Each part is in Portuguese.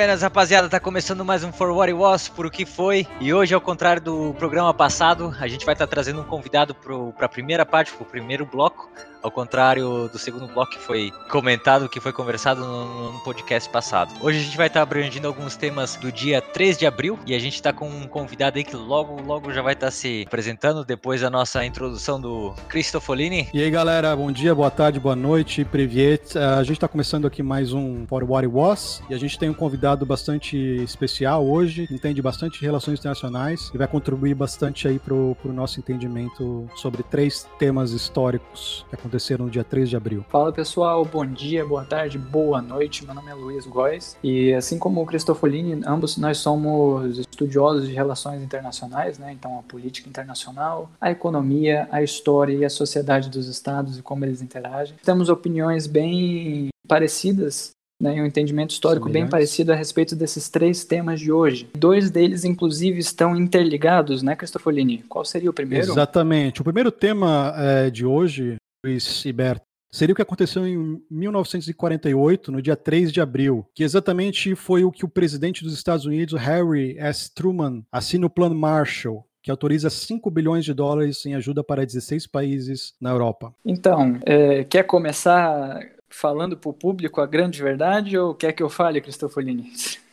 Buenas, rapaziada, tá começando mais um For What It Was, por o que foi. E hoje, ao contrário do programa passado, a gente vai estar tá trazendo um convidado para a primeira parte, para o primeiro bloco, ao contrário do segundo bloco que foi comentado, que foi conversado no, no podcast passado. Hoje a gente vai estar tá abrangindo alguns temas do dia 3 de abril e a gente está com um convidado aí que logo, logo já vai estar tá se apresentando depois da nossa introdução do Cristofolini. E aí, galera, bom dia, boa tarde, boa noite, Privet. Uh, a gente está começando aqui mais um For What It Was e a gente tem um convidado bastante especial hoje, entende bastante relações internacionais e vai contribuir bastante aí para o nosso entendimento sobre três temas históricos que aconteceram no dia 3 de abril. Fala pessoal, bom dia, boa tarde, boa noite. Meu nome é Luiz Góes e assim como o Cristofolini, ambos nós somos estudiosos de relações internacionais, né? Então a política internacional, a economia, a história e a sociedade dos estados e como eles interagem. Temos opiniões bem parecidas né, um entendimento histórico bem parecido a respeito desses três temas de hoje. Dois deles, inclusive, estão interligados, né, Cristofolini? Qual seria o primeiro? Exatamente. O primeiro tema é, de hoje Luiz Iberto, seria o que aconteceu em 1948, no dia 3 de abril, que exatamente foi o que o presidente dos Estados Unidos, Harry S. Truman, assina o Plano Marshall, que autoriza 5 bilhões de dólares em ajuda para 16 países na Europa. Então, é, quer começar falando para o público a grande verdade ou quer que eu fale, Cristofolini?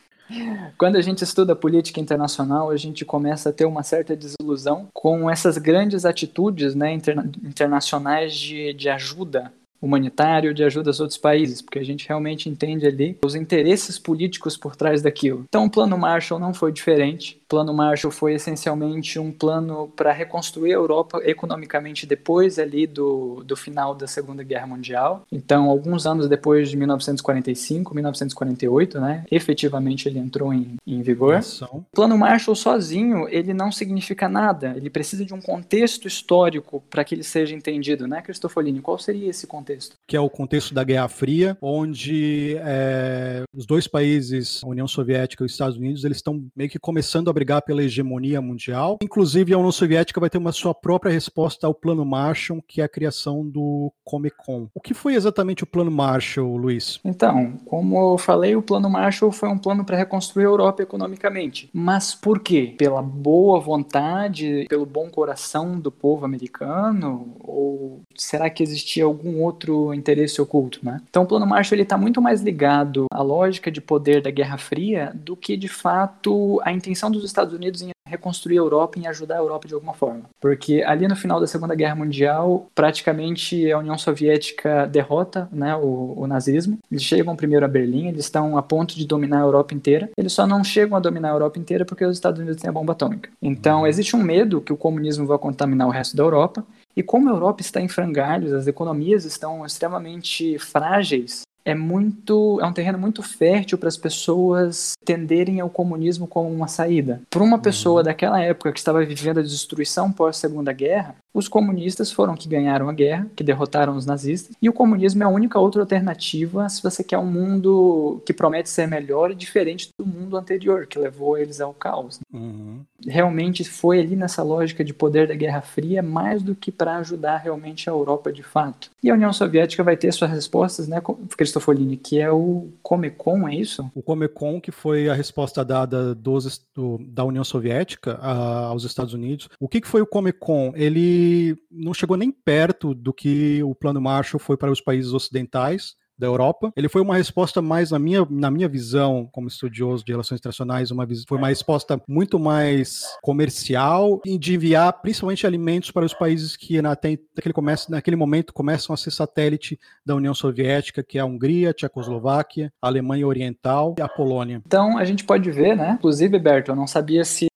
Quando a gente estuda política internacional, a gente começa a ter uma certa desilusão com essas grandes atitudes né, interna internacionais de, de ajuda humanitário, de ajuda aos outros países, porque a gente realmente entende ali os interesses políticos por trás daquilo. Então, o Plano Marshall não foi diferente. Plano Marshall foi essencialmente um plano para reconstruir a Europa economicamente depois ali do, do final da Segunda Guerra Mundial. Então, alguns anos depois de 1945, 1948, né, efetivamente ele entrou em, em vigor. O Plano Marshall sozinho, ele não significa nada. Ele precisa de um contexto histórico para que ele seja entendido, né, Cristofolini? Qual seria esse contexto? Que é o contexto da Guerra Fria, onde é, os dois países, a União Soviética e os Estados Unidos, eles estão meio que começando a brigar pela hegemonia mundial. Inclusive, a União Soviética vai ter uma sua própria resposta ao Plano Marshall, que é a criação do Comecon. O que foi exatamente o Plano Marshall, Luiz? Então, como eu falei, o Plano Marshall foi um plano para reconstruir a Europa economicamente. Mas por quê? Pela boa vontade, pelo bom coração do povo americano? Ou será que existia algum outro interesse oculto, né? Então, o Plano Marshall está muito mais ligado à lógica de poder da Guerra Fria do que, de fato, a intenção dos Estados Unidos em reconstruir a Europa, em ajudar a Europa de alguma forma. Porque ali no final da Segunda Guerra Mundial, praticamente a União Soviética derrota né, o, o nazismo. Eles chegam primeiro a Berlim, eles estão a ponto de dominar a Europa inteira. Eles só não chegam a dominar a Europa inteira porque os Estados Unidos têm a bomba atômica. Então existe um medo que o comunismo vai contaminar o resto da Europa. E como a Europa está em frangalhos, as economias estão extremamente frágeis, é muito é um terreno muito fértil para as pessoas tenderem ao comunismo como uma saída. Para uma pessoa uhum. daquela época que estava vivendo a destruição pós Segunda Guerra, os comunistas foram que ganharam a guerra, que derrotaram os nazistas, e o comunismo é a única outra alternativa se você quer um mundo que promete ser melhor e diferente do mundo anterior, que levou eles ao caos. Uhum. Realmente foi ali nessa lógica de poder da Guerra Fria mais do que para ajudar realmente a Europa de fato. E a União Soviética vai ter suas respostas, né, Cristofolini, que é o Comecon, é isso? O Comecon, que foi a resposta dada dos, do, da União Soviética a, aos Estados Unidos. O que, que foi o Comecon? Ele não chegou nem perto do que o Plano Marshall foi para os países ocidentais da Europa. Ele foi uma resposta mais, na minha, na minha visão, como estudioso de relações internacionais, uma, foi uma resposta muito mais comercial e de enviar principalmente alimentos para os países que naquele, começo, naquele momento começam a ser satélite da União Soviética, que é a Hungria, a Tchecoslováquia, a Alemanha Oriental e a Polônia. Então a gente pode ver, né? Inclusive, Berto, eu não sabia se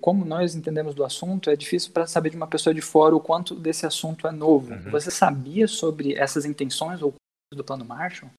como nós entendemos do assunto, é difícil para saber de uma pessoa de fora o quanto desse assunto é novo. Uhum. Você sabia sobre essas intenções ou do plano Marshall?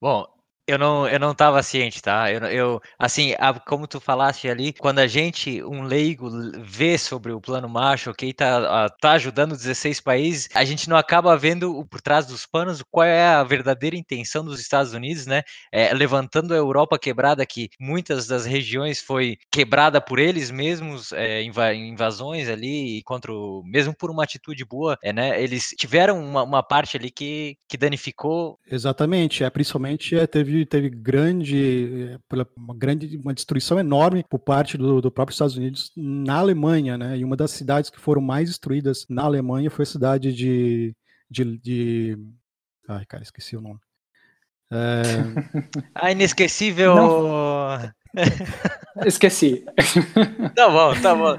Bom, eu não, eu não estava ciente, tá? Eu, eu assim, a, como tu falaste ali, quando a gente, um leigo, vê sobre o plano Marshall, que está tá ajudando 16 países, a gente não acaba vendo por trás dos panos qual é a verdadeira intenção dos Estados Unidos, né? É, levantando a Europa quebrada, que muitas das regiões foi quebrada por eles mesmos, é, invasões ali, contra o, mesmo por uma atitude boa, é, né? Eles tiveram uma, uma parte ali que, que danificou. Exatamente, é, principalmente é, teve inclusive teve grande, uma grande, uma destruição enorme por parte do, do próprio Estados Unidos na Alemanha, né? E uma das cidades que foram mais destruídas na Alemanha foi a cidade de, de, de... ai cara, esqueci o nome. É... a inesquecível. Esqueci. Tá bom, tá bom.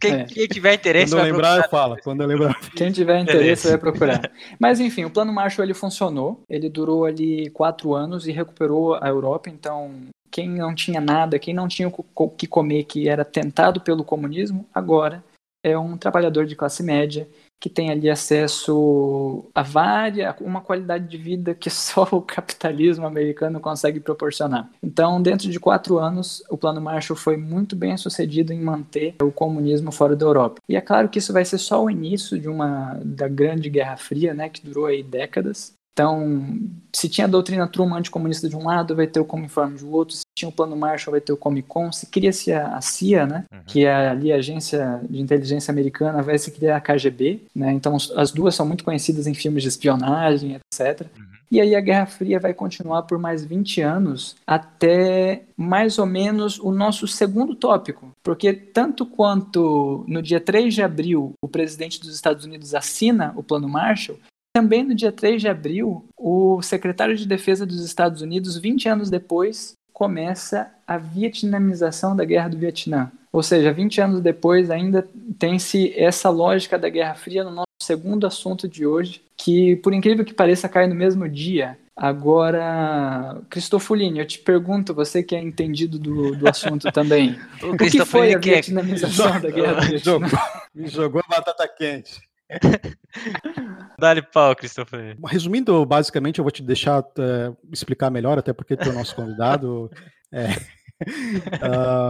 Quem, é. quem tiver interesse. Quando eu lembrar, procurar. eu falo. Quando eu lembrar. Quem tiver interesse vai procurar. Mas enfim, o plano Marshall ele funcionou. Ele durou ali quatro anos e recuperou a Europa. Então, quem não tinha nada, quem não tinha o que comer, que era tentado pelo comunismo, agora é um trabalhador de classe média que tem ali acesso a várias, uma qualidade de vida que só o capitalismo americano consegue proporcionar. Então, dentro de quatro anos, o Plano Marshall foi muito bem sucedido em manter o comunismo fora da Europa. E é claro que isso vai ser só o início de uma da grande Guerra Fria, né, que durou aí décadas. Então, se tinha a doutrina Truman anticomunista de um lado, vai ter o Cominform do outro. Se tinha o Plano Marshall, vai ter o Comicon. Se cria-se a, CIA, né, uhum. que é ali a agência de inteligência americana, vai se criar a KGB. Né, então, as duas são muito conhecidas em filmes de espionagem, etc. Uhum. E aí a Guerra Fria vai continuar por mais 20 anos, até mais ou menos o nosso segundo tópico. Porque tanto quanto no dia 3 de abril o presidente dos Estados Unidos assina o Plano Marshall, também no dia 3 de abril, o secretário de Defesa dos Estados Unidos, 20 anos depois, começa a vietnamização da Guerra do Vietnã. Ou seja, 20 anos depois ainda tem-se essa lógica da Guerra Fria no nosso segundo assunto de hoje, que por incrível que pareça cai no mesmo dia. Agora, Cristofolini, eu te pergunto, você que é entendido do, do assunto também, o, o que foi a é vietnamização da Guerra do Vietnã? Me jogou a batata quente. Dá-lhe pau, Christopher. Resumindo, basicamente, eu vou te deixar é, explicar melhor, até porque tu é o nosso convidado. É.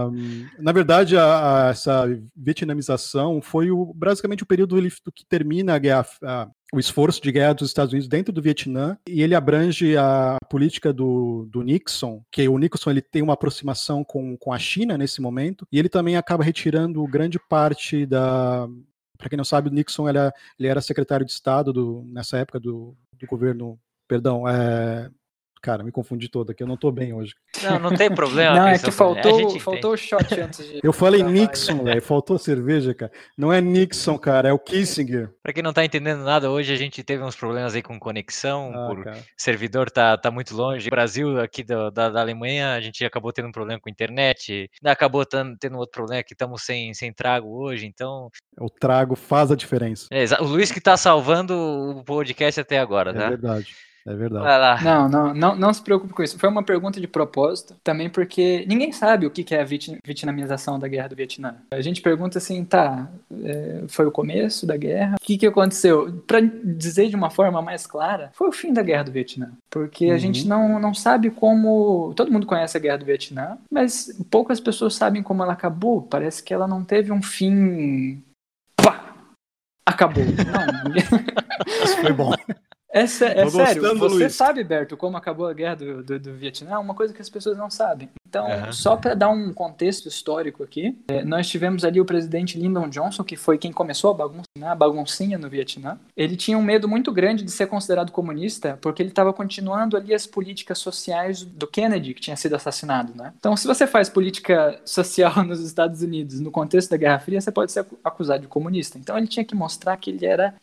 Um, na verdade, a, a, essa vietnamização foi o, basicamente o período do que termina a guerra, a, o esforço de guerra dos Estados Unidos dentro do Vietnã, e ele abrange a política do, do Nixon, que o Nixon ele tem uma aproximação com, com a China nesse momento, e ele também acaba retirando grande parte da, para quem não sabe, o Nixon ele, ele era secretário de Estado do, nessa época do, do governo, perdão, é, Cara, me confundi todo aqui, eu não tô bem hoje. Não, não tem problema. não, é que faltou, faltou o shot antes de. Eu falei Nixon, velho, faltou cerveja, cara. Não é Nixon, cara, é o Kissinger. Pra quem não tá entendendo nada, hoje a gente teve uns problemas aí com conexão, ah, por servidor tá, tá muito longe. Brasil, aqui do, da, da, Alemanha, a gente acabou tendo um problema com a internet, acabou tendo, tendo outro problema que estamos sem, sem trago hoje, então. O trago faz a diferença. É, o Luiz que tá salvando o podcast até agora, é tá? É verdade. É verdade. Não, não, não, não se preocupe com isso. Foi uma pergunta de propósito, também porque ninguém sabe o que é a vietnamização da guerra do Vietnã. A gente pergunta assim, tá, é, foi o começo da guerra? O que, que aconteceu? Para dizer de uma forma mais clara, foi o fim da guerra do Vietnã. Porque uhum. a gente não, não sabe como. Todo mundo conhece a guerra do Vietnã, mas poucas pessoas sabem como ela acabou. Parece que ela não teve um fim. Pá! Acabou. Não. Isso foi bom. É, é sério, você Luiz. sabe, Berto, como acabou a guerra do, do, do Vietnã? É uma coisa que as pessoas não sabem. Então, uhum. só para dar um contexto histórico aqui, é, nós tivemos ali o presidente Lyndon Johnson, que foi quem começou a bagunça, né, a baguncinha no Vietnã. Ele tinha um medo muito grande de ser considerado comunista, porque ele estava continuando ali as políticas sociais do Kennedy, que tinha sido assassinado, né? Então, se você faz política social nos Estados Unidos no contexto da Guerra Fria, você pode ser acusado de comunista. Então, ele tinha que mostrar que ele era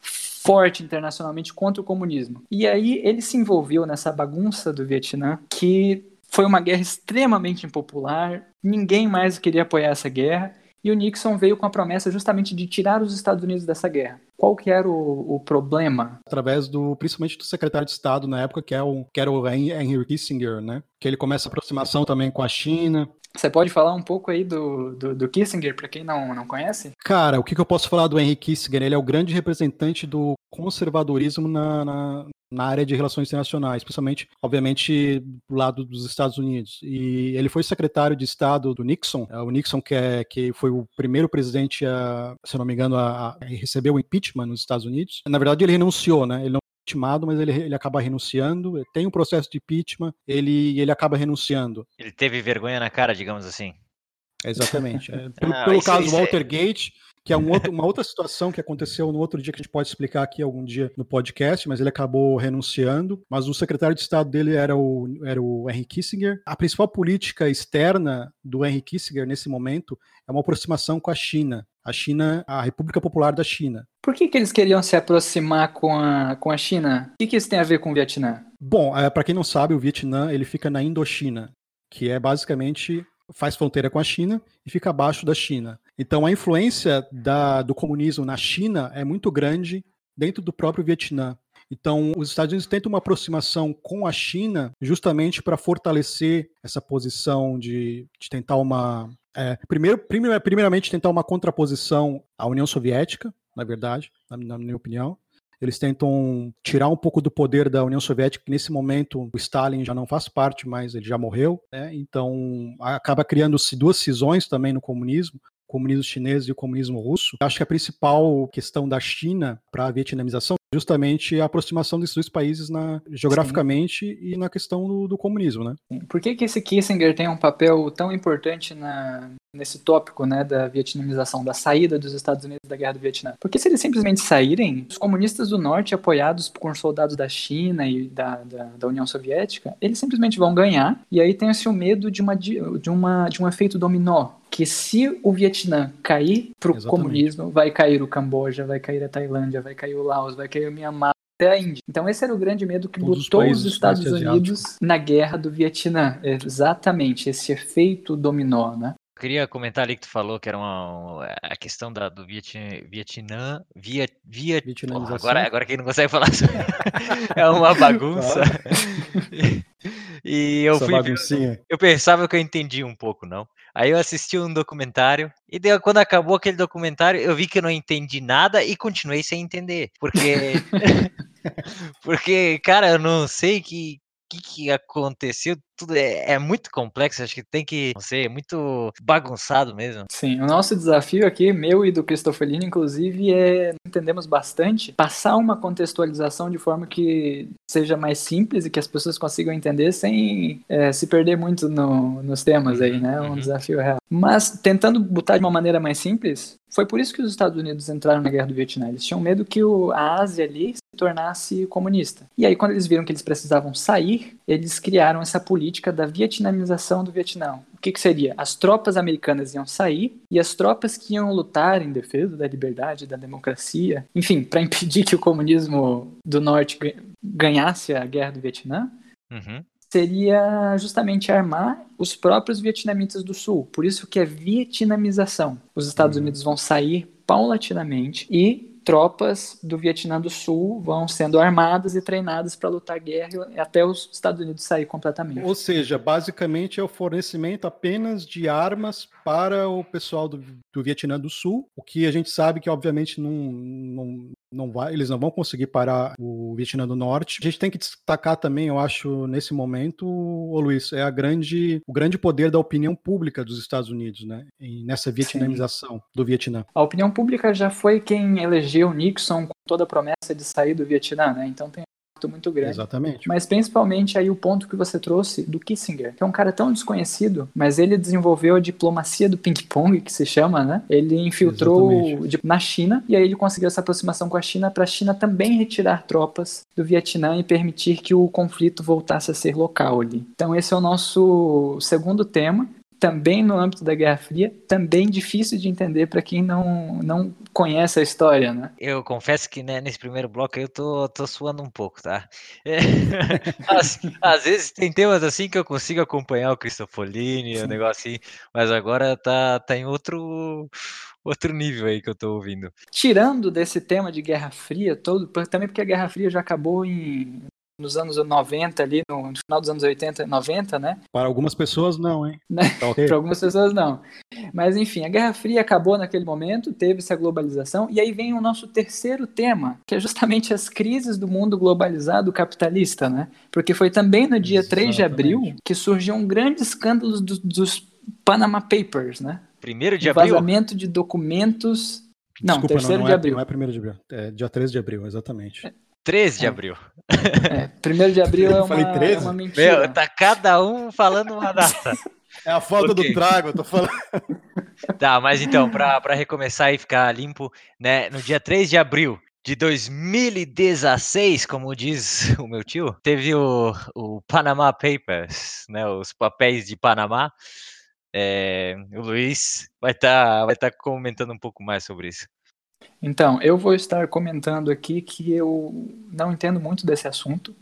forte internacionalmente contra o comunismo. E aí ele se envolveu nessa bagunça do Vietnã, que foi uma guerra extremamente impopular, ninguém mais queria apoiar essa guerra, e o Nixon veio com a promessa justamente de tirar os Estados Unidos dessa guerra. Qual que era o, o problema? Através do, principalmente do secretário de Estado na época, que, é o, que era o Henry Kissinger, né? Que ele começa a aproximação também com a China. Você pode falar um pouco aí do, do, do Kissinger, para quem não, não conhece? Cara, o que, que, eu posso falar do Henry Kissinger? Ele é o grande representante do conservadorismo na, na, na área de relações internacionais, principalmente, obviamente, do lado dos Estados Unidos. E ele foi secretário de Estado do Nixon, é, o Nixon que, é, que foi o primeiro presidente, a, se não me engano, a, a receber o impeachment nos Estados Unidos. Na verdade, ele renunciou, né? Ele impeachmentado, mas ele, ele acaba renunciando. Tem um processo de impeachment, ele, ele acaba renunciando. Ele teve vergonha na cara, digamos assim. Exatamente. É, pelo, ah, pelo isso, caso isso Watergate, é que é um outro, uma outra situação que aconteceu no outro dia que a gente pode explicar aqui algum dia no podcast, mas ele acabou renunciando. Mas o secretário de Estado dele era o, era o Henry Kissinger. A principal política externa do Henry Kissinger nesse momento é uma aproximação com a China. A China, a República Popular da China. Por que, que eles queriam se aproximar com a, com a China? O que, que isso tem a ver com o Vietnã? Bom, é, para quem não sabe, o Vietnã ele fica na Indochina, que é basicamente faz fronteira com a China e fica abaixo da China. Então a influência da, do comunismo na China é muito grande dentro do próprio Vietnã. Então, os Estados Unidos tentam uma aproximação com a China justamente para fortalecer essa posição de, de tentar uma. É, primeiro, primeiramente, tentar uma contraposição à União Soviética, na verdade, na, na minha opinião. Eles tentam tirar um pouco do poder da União Soviética, que nesse momento o Stalin já não faz parte, mas ele já morreu. Né? Então acaba criando-se duas cisões também no comunismo o comunismo chinês e o comunismo russo. Acho que a principal questão da China para a vietnamização justamente a aproximação desses dois países na, geograficamente Sim. e na questão do, do comunismo, né? Por que, que esse Kissinger tem um papel tão importante na, nesse tópico, né, da vietnamização, da saída dos Estados Unidos da Guerra do Vietnã? Porque se eles simplesmente saírem, os comunistas do Norte, apoiados por soldados da China e da, da, da União Soviética, eles simplesmente vão ganhar, e aí tem-se o medo de, uma, de, uma, de um efeito dominó, que se o Vietnã cair para o comunismo, vai cair o Camboja, vai cair a Tailândia, vai cair o Laos, vai cair Myanmar, até a Índia. Então esse era o grande medo que Todos botou os, os Estados Unidos na guerra do Vietnã. Exatamente, esse efeito dominó, né? Eu queria comentar ali que tu falou que era uma, a questão da, do Vietnã, Vietnã via, via porra, agora, agora quem não consegue falar é uma bagunça. e eu fui eu pensava que eu entendi um pouco, não. Aí eu assisti um documentário e daí, quando acabou aquele documentário, eu vi que eu não entendi nada e continuei sem entender. Porque porque, cara, eu não sei que que, que aconteceu, tudo é, é, muito complexo, acho que tem que, não sei, é muito bagunçado mesmo. Sim, o nosso desafio aqui, meu e do Cristofelino, inclusive, é, entendemos bastante, passar uma contextualização de forma que seja mais simples e que as pessoas consigam entender sem é, se perder muito no, nos temas aí, né? É um uhum. desafio real. Mas, tentando botar de uma maneira mais simples, foi por isso que os Estados Unidos entraram na guerra do Vietnã. Eles tinham medo que o, a Ásia ali se tornasse comunista. E aí, quando eles viram que eles precisavam sair, eles criaram essa política da vietnamização do Vietnã. O que, que seria? As tropas americanas iam sair e as tropas que iam lutar em defesa da liberdade, da democracia, enfim, para impedir que o comunismo do norte ganhasse a guerra do Vietnã, uhum seria justamente armar os próprios vietnamitas do sul. Por isso que é vietnamização. Os Estados uhum. Unidos vão sair paulatinamente e tropas do Vietnã do Sul vão sendo armadas e treinadas para lutar guerra até os Estados Unidos sair completamente. Ou seja, basicamente é o fornecimento apenas de armas para o pessoal do, do Vietnã do Sul, o que a gente sabe que obviamente não, não, não vai, eles não vão conseguir parar o Vietnã do Norte. A gente tem que destacar também, eu acho, nesse momento, o Luiz, é a grande, o grande poder da opinião pública dos Estados Unidos, né? E nessa vietnamização Sim. do Vietnã. A opinião pública já foi quem elegeu Nixon com toda a promessa de sair do Vietnã, né? Então tem muito grande. Exatamente. Mas principalmente aí o ponto que você trouxe do Kissinger, que é um cara tão desconhecido, mas ele desenvolveu a diplomacia do ping-pong, que se chama, né? Ele infiltrou na China e aí ele conseguiu essa aproximação com a China para a China também retirar tropas do Vietnã e permitir que o conflito voltasse a ser local ali. Então esse é o nosso segundo tema também no âmbito da Guerra Fria, também difícil de entender para quem não, não conhece a história, né? Eu confesso que né, nesse primeiro bloco eu tô, tô suando um pouco, tá? É, às, às, vezes tem temas assim que eu consigo acompanhar o Cristofolini, o negócio assim, mas agora tá, tá em outro outro nível aí que eu tô ouvindo. Tirando desse tema de Guerra Fria todo, também porque a Guerra Fria já acabou em nos anos 90 ali, no, final dos anos 80, 90, né? Para algumas pessoas não, hein? Né? Tá okay. Para algumas pessoas não. Mas enfim, a Guerra Fria acabou naquele momento, teve essa globalização, e aí vem o nosso terceiro tema, que é justamente as crises do mundo globalizado capitalista, né? Porque foi também no dia Exatamente. 3 de abril que surgiu um grande escândalo do, dos Panama Papers, né? Primeiro de abril? Vazamento de documentos... Não, Desculpa, terceiro não, não de é, abril. Não é primeiro de abril, é dia 13 de abril, exatamente. É. 13 de é. abril. É, 1 de abril é uma, é uma mentira. Meu, tá cada um falando uma data. É a falta Ok. do trago, eu tô falando. Tá, mas então, para recomeçar e ficar limpo, né, no dia 3 de abril de 2016, como diz o meu tio, teve o, o Panama Papers, né, os papéis de Panamá. É, o Luiz vai estar vai tá comentando um pouco mais sobre isso. Então, eu vou estar comentando aqui que eu não entendo muito desse assunto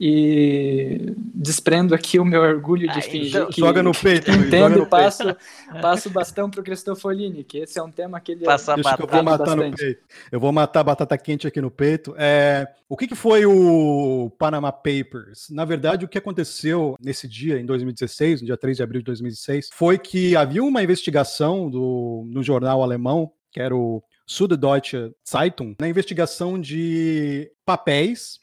e desprendo aqui o meu orgulho de Ah, fingir então que Joga no peito, joga entendo no e passo, passo o bastão pro Cristofolini, que esse é um tema que ele Passa a Deixa que eu batata vou matar no bastante. peito. Eu vou matar a batata quente aqui no peito. É, o que, que foi o Panama Papers? Na verdade, o que aconteceu nesse dia, em 2016, no dia 3 de abril de 2016, foi que havia uma investigação do, no jornal alemão, que era o Süddeutsche Zeitung, na investigação de papéis,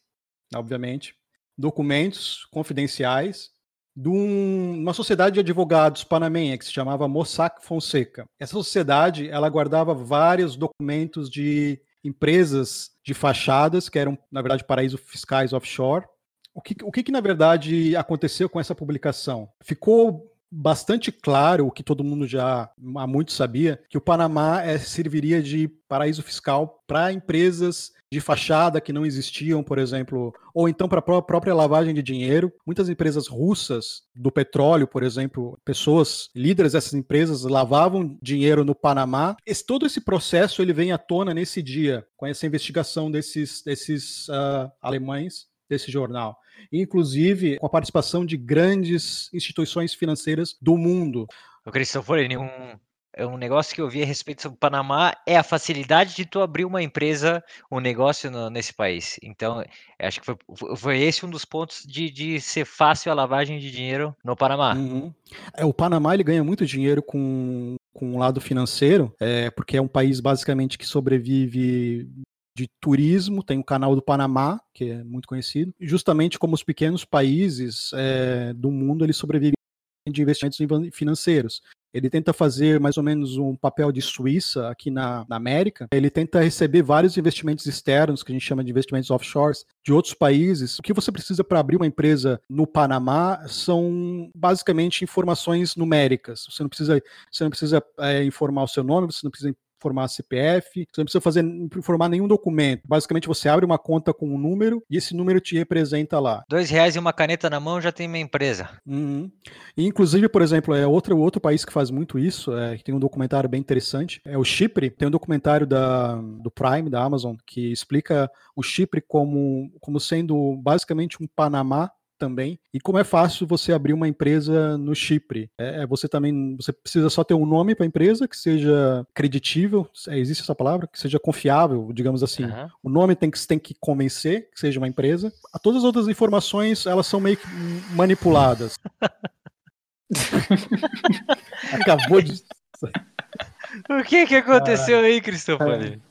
obviamente, documentos confidenciais de um- uma sociedade de advogados panamenha que se chamava Mossack Fonseca. Essa sociedade ela guardava vários documentos de empresas de fachadas que eram na verdade paraísos fiscais offshore. O que, o que, que na verdade aconteceu com essa publicação? Ficou bastante claro o que todo mundo já há muito sabia que o Panamá eh, serviria de paraíso fiscal para empresas de fachada que não existiam, por exemplo, ou então para a própria lavagem de dinheiro. Muitas empresas russas do petróleo, por exemplo, pessoas líderes dessas empresas lavavam dinheiro no Panamá. Esse, todo esse processo ele vem à tona nesse dia, com essa investigação desses, desses ah, alemães desse jornal, inclusive com a participação de grandes instituições financeiras do mundo. O Cristofolini, um, é um negócio que eu vi a respeito sobre o Panamá é a facilidade de tu abrir uma empresa, um negócio no- nesse país. Então, acho que foi, foi- foi esse um dos pontos de, de ser fácil a lavagem de dinheiro no Panamá. Uhum. É, o Panamá ele ganha muito dinheiro com, com o lado financeiro, é, porque é um país basicamente que sobrevive de turismo, tem o canal do Panamá, que é muito conhecido, justamente como os pequenos países é, do mundo, eles sobrevivem de investimentos financeiros. Ele tenta fazer mais ou menos um papel de Suíça aqui na, na América. Ele tenta receber vários investimentos externos, que a gente chama de investimentos offshores, de outros países. O que você precisa para abrir uma empresa no Panamá são basicamente informações numéricas. Você não precisa, você não precisa é, informar o seu nome, você não precisa informar CPF, você não precisa fazer informar nenhum documento. Basicamente, você abre uma conta com um número e esse número te representa lá. Dois reais e uma caneta na mão já tem minha empresa. Uhum. E, inclusive, por exemplo, é outro, outro país que faz muito isso, é, que tem um documentário bem interessante, é o Chipre. Tem um documentário da, do Prime, da Amazon, que explica o Chipre como, como sendo basicamente um Panamá também e como é fácil você abrir uma empresa no Chipre. É, é, você também você precisa só ter um nome para a empresa que seja creditível, é, existe essa palavra, que seja confiável, digamos assim. Aham. O nome tem que, tem que convencer que seja uma empresa. A todas as outras informações, elas são meio que manipuladas. Acabou de. O que que aconteceu aí, Cristofolini?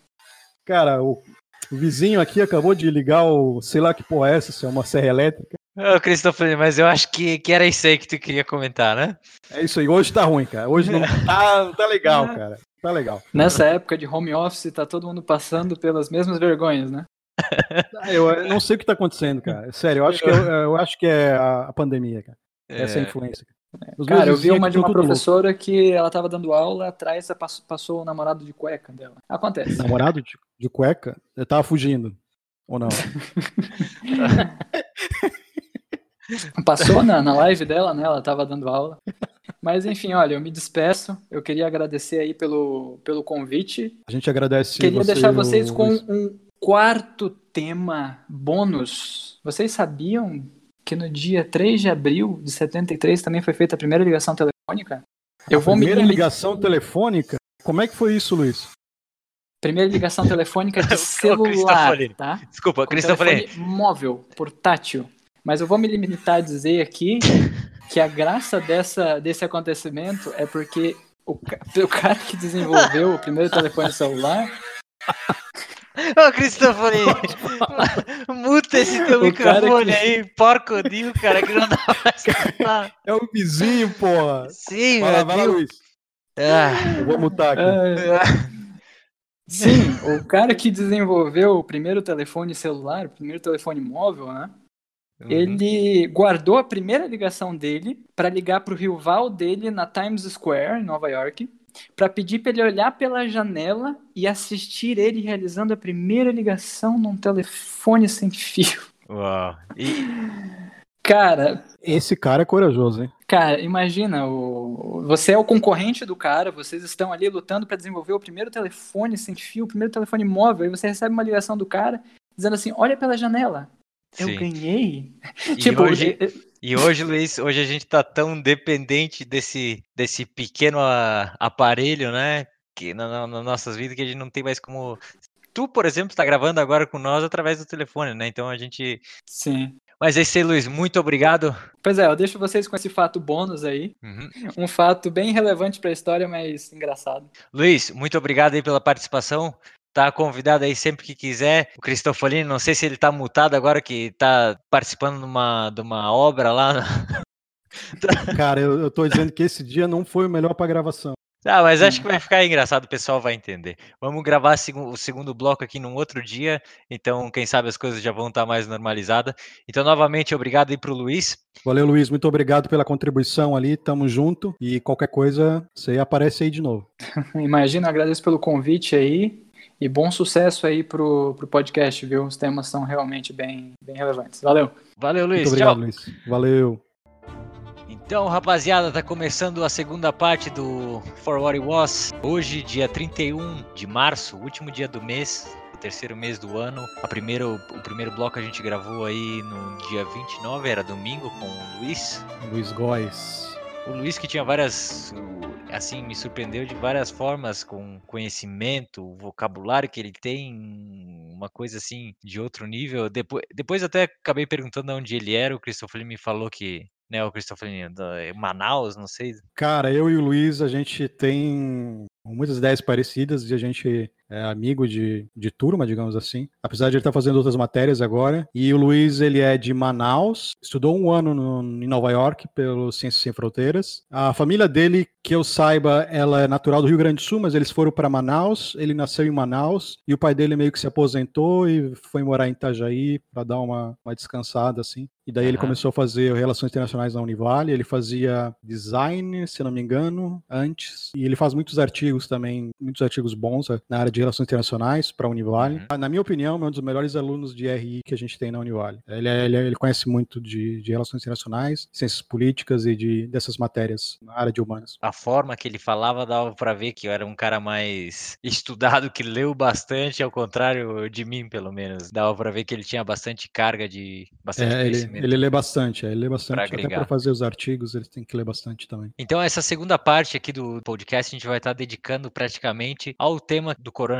Cara, o, o vizinho aqui acabou de ligar o. Sei lá que porra é essa, se é uma serra elétrica. Ô, Cristofolini, mas eu acho que, que era isso aí que tu queria comentar, né? É isso aí. Hoje tá ruim, cara. Hoje não tá, tá legal, cara. Tá legal. Nessa época de home office, tá todo mundo passando pelas mesmas vergonhas, né? Ah, Eu, não sei o que tá acontecendo, cara. Sério, eu acho que, eu, eu acho que é a, pandemia, cara. Essa é a É, influência. Os Cara, eu vi uma de uma tudo louco. professora que ela tava dando aula, atrás passou, passou o namorado de cueca dela. Acontece. Namorado de, de cueca? Eu tava fugindo. Ou não? Passou na, na live dela, né? Ela tava dando aula. Mas enfim, olha, eu me despeço. Eu queria agradecer aí pelo, pelo convite. A gente agradece queria você, deixar vocês o- com um quarto tema bônus. Vocês sabiam que no dia 3 de abril de 73 também foi feita a primeira ligação telefônica? Eu A vou me primeira limi- ligação telefônica? Como é que foi isso, Luiz? Primeira ligação telefônica de celular, tá? Desculpa, Com telefone móvel, portátil. Mas eu vou me limitar a dizer aqui que a graça dessa, desse acontecimento é porque o, o cara que desenvolveu o primeiro telefone celular, Ô, Cristofolini, muta esse teu O microfone que- aí, porcodinho, cara, que não dá pra escutar. É o vizinho, porra. Sim, Vai lá, meu vai lá, Deus. Luiz. Ah, Eu vou mutar aqui. é, sim, o cara que desenvolveu o primeiro telefone celular, o primeiro telefone móvel, né? Uhum. Ele guardou a primeira ligação dele para ligar para o rival dele na Times Square, em Nova York, para pedir para ele olhar pela janela e assistir ele realizando a primeira ligação num telefone sem fio. Uau! E... Cara. Esse cara é corajoso, hein? Cara, imagina, o... você é o concorrente do cara, vocês estão ali lutando para desenvolver o primeiro telefone sem fio, o primeiro telefone móvel, e você recebe uma ligação do cara dizendo assim: olha pela janela. Eu Sim. ganhei? E tipo, hoje, e hoje, Luiz, hoje a gente tá tão dependente desse, desse pequeno aparelho, né? Que nas na nossas vidas que a gente não tem mais como. Tu, por exemplo, está gravando agora com nós através do telefone, né? Então a gente. Sim. Mas é isso aí, Luiz. Muito obrigado. Pois é, eu deixo vocês com esse fato bônus aí. Uhum. Um fato bem relevante para a história, mas engraçado. Luiz, muito obrigado aí pela participação tá convidado aí sempre que quiser. O Cristofolini, não sei se ele tá mutado agora que tá participando de uma, de uma obra lá. Cara, eu, eu tô dizendo que esse dia não foi o melhor para gravação. Ah, mas acho que vai ficar engraçado, o pessoal vai entender. Vamos gravar o segundo bloco aqui num outro dia, então quem sabe as coisas já vão estar tá mais normalizadas. Então, novamente, obrigado aí pro Luiz. Valeu, Luiz, muito obrigado pela contribuição ali, tamo junto, e qualquer coisa, você aparece aí de novo. Imagina, agradeço pelo convite aí, e bom sucesso aí pro, pro podcast, viu? Os temas são realmente bem, bem relevantes. Valeu. Valeu, Luiz. Muito obrigado, Tchau. Luiz. Valeu. Então, rapaziada, tá começando a segunda parte do For What It Was. Hoje, dia 31 de março, último dia do mês, o terceiro mês do ano. A primeiro, o primeiro bloco a gente gravou aí no dia 29, era domingo, com o Luiz. Luiz Góes. O Luiz que tinha várias, assim, me surpreendeu de várias formas com conhecimento, o vocabulário que ele tem, uma coisa assim de outro nível. Depois, depois até acabei perguntando onde ele era, o Christopher me falou que né, o da Manaus, não sei. Cara, eu e o Luiz, a gente tem muitas ideias parecidas e a gente é amigo de, de turma, digamos assim. Apesar de ele estar fazendo outras matérias agora. E o Luiz, ele é de Manaus, estudou um ano no, em Nova York pelo Ciências Sem Fronteiras. A família dele, que eu saiba, ela é natural do Rio Grande do Sul, mas eles foram para Manaus. Ele nasceu em Manaus e o pai dele meio que se aposentou e foi morar em Itajaí para dar uma, uma descansada, assim. E daí uhum. ele começou a fazer relações internacionais na Univale. Ele fazia design, se não me engano, antes. E ele faz muitos artigos também, muitos artigos bons eh, na área de relações internacionais para a Univale. Uhum. Na minha opinião, é um dos melhores alunos de RI que a gente tem na Univale. Ele, é, ele, é, ele conhece muito de, de, relações internacionais, ciências políticas e de, dessas matérias na área de humanas. A forma que ele falava dava para ver que eu era um cara mais estudado, que leu bastante, ao contrário de mim, pelo menos. Dava para ver que ele tinha bastante carga de bastante é. Ele, ele lê bastante, é, ele lê bastante. Pra até para fazer os artigos, ele tem que ler bastante também. Então, essa segunda parte aqui do podcast, a gente vai estar dedicando praticamente ao tema do coronavírus,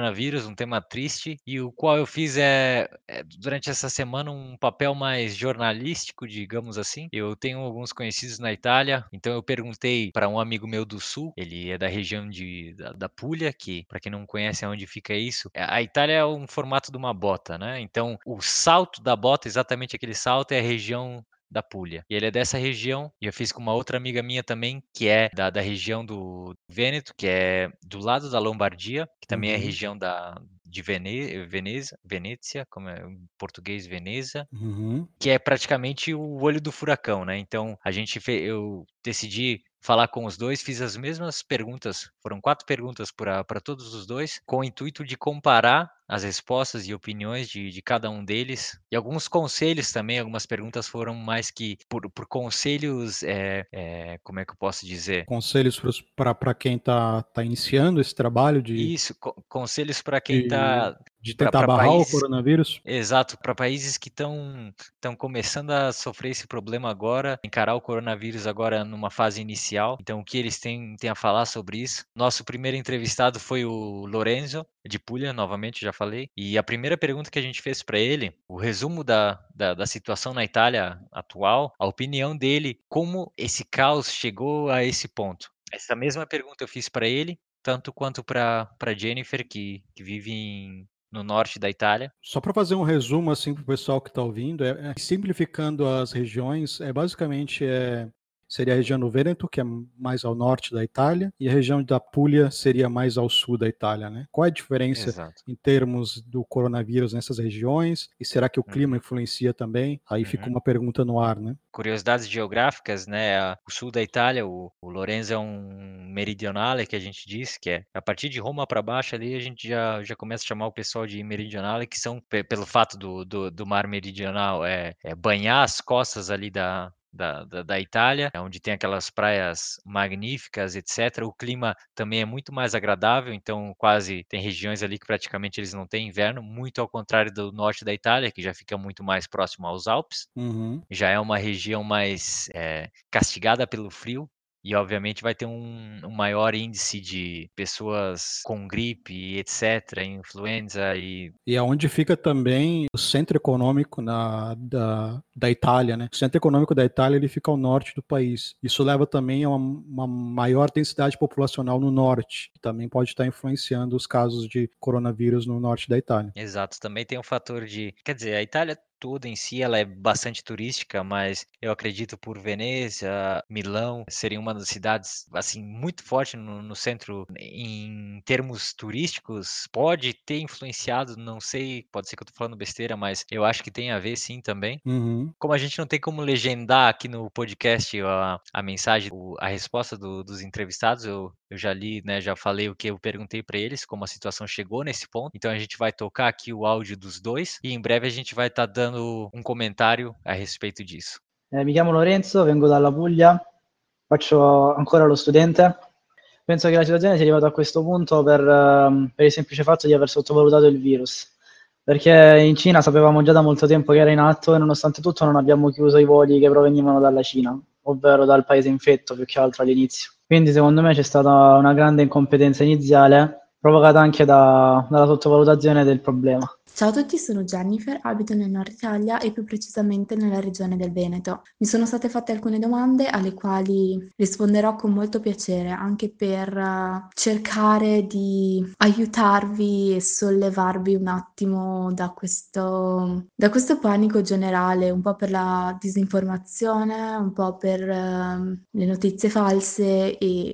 um tema triste, e o qual eu fiz é, é, durante essa semana um papel mais jornalístico, digamos assim. Eu tenho alguns conhecidos na Itália, então eu perguntei para um amigo meu do sul, ele é da região de, da, da Puglia, que para quem não conhece onde fica isso, é, a Itália é um formato de uma bota, né? Então o salto da bota, exatamente aquele salto, é a região da Puglia. E ele é dessa região, e eu fiz com uma outra amiga minha também, que é da, da região do Vêneto, que é do lado da Lombardia, que também uhum. é região da, de Vene, Veneza, Venécia, como é em português Veneza, uhum. que é praticamente o olho do furacão, né? Então a gente fez, eu decidi falar com os dois, fiz as mesmas perguntas, foram quatro perguntas para todos os dois, com o intuito de comparar as respostas e opiniões de, de cada um deles, e alguns conselhos também, algumas perguntas foram mais que por, por conselhos, é, é, como é que eu posso dizer? Conselhos para quem está tá iniciando esse trabalho de... Isso, co conselhos para quem está de tentar pra, pra barrar países, o coronavírus? Exato, para países que estão começando a sofrer esse problema agora, encarar o coronavírus agora numa fase inicial. Então, o que eles têm, têm a falar sobre isso? Nosso primeiro entrevistado foi o Lorenzo, de Puglia, novamente, já falei. E a primeira pergunta que a gente fez para ele, o resumo da, da, da situação na Itália atual, a opinião dele, como esse caos chegou a esse ponto. Essa mesma pergunta eu fiz para ele, tanto quanto para Jennifer, que, que vive em, no norte da Itália. Só para fazer um resumo assim para o pessoal que está ouvindo, é, é, simplificando as regiões, é basicamente é, seria a região do Vêneto, que é mais ao norte da Itália, e a região da Puglia seria mais ao sul da Itália, né? Qual é a diferença Exato. em termos do coronavírus nessas regiões? E será que o clima uhum. influencia também? Aí uhum. fica uma pergunta no ar, né? Curiosidades geográficas, né? O sul da Itália, o, o Lorenzo é um meridionale que a gente diz, que é a partir de Roma para baixo ali a gente já, já começa a chamar o pessoal de meridionale, que são pelo fato do, do, do mar meridional é, é banhar as costas ali da, da, da, da, Itália, onde tem aquelas praias magníficas, etc. O clima também é muito mais agradável, então quase tem regiões ali que praticamente eles não têm inverno, muito ao contrário do norte da Itália, que já fica muito mais próximo aos Alpes. Uhum. Já é uma região mais é, castigada pelo frio, e obviamente vai ter um, um, maior índice de pessoas com gripe, etc., influenza e... E é onde fica também o centro econômico na, da, da Itália, né? O centro econômico da Itália ele fica ao norte do país. Isso leva também a uma, uma maior densidade populacional no norte, que também pode estar influenciando os casos de coronavírus no norte da Itália. Exato, também tem um fator de... Quer dizer, a Itália toda em si, ela é bastante turística, mas eu acredito por Veneza, Milão, seria uma das cidades, assim, muito forte no, no centro em termos turísticos, pode ter influenciado, não sei, pode ser que eu tô falando besteira, mas eu acho que tem a ver sim também. Uhum. Como a gente não tem como legendar aqui no podcast a, a mensagem, a resposta do, dos entrevistados, eu, eu já li, né, já falei o que eu perguntei para eles, como a situação chegou nesse ponto, então a gente vai tocar aqui o áudio dos dois e em breve a gente vai estar tá dando un commentario a respeito disso. Eh, mi chiamo Lorenzo, vengo dalla Puglia, faccio ancora lo studente. Penso che la situazione sia arrivata a questo punto per, uh, per il semplice fatto di aver sottovalutato il virus. Perché in Cina sapevamo già da molto tempo che era in atto e nonostante tutto non abbiamo chiuso i voli che provenivano dalla Cina, ovvero dal paese infetto più che altro all'inizio. Quindi secondo me c'è stata una grande incompetenza iniziale provocata anche da, dalla sottovalutazione del problema. Ciao a tutti, sono Jennifer, abito nel nord Italia e più precisamente nella regione del Veneto. Mi sono state fatte alcune domande alle quali risponderò con molto piacere, anche per uh, cercare di aiutarvi e sollevarvi un attimo da questo, da questo panico generale, un po' per la disinformazione, un po' per uh, le notizie false e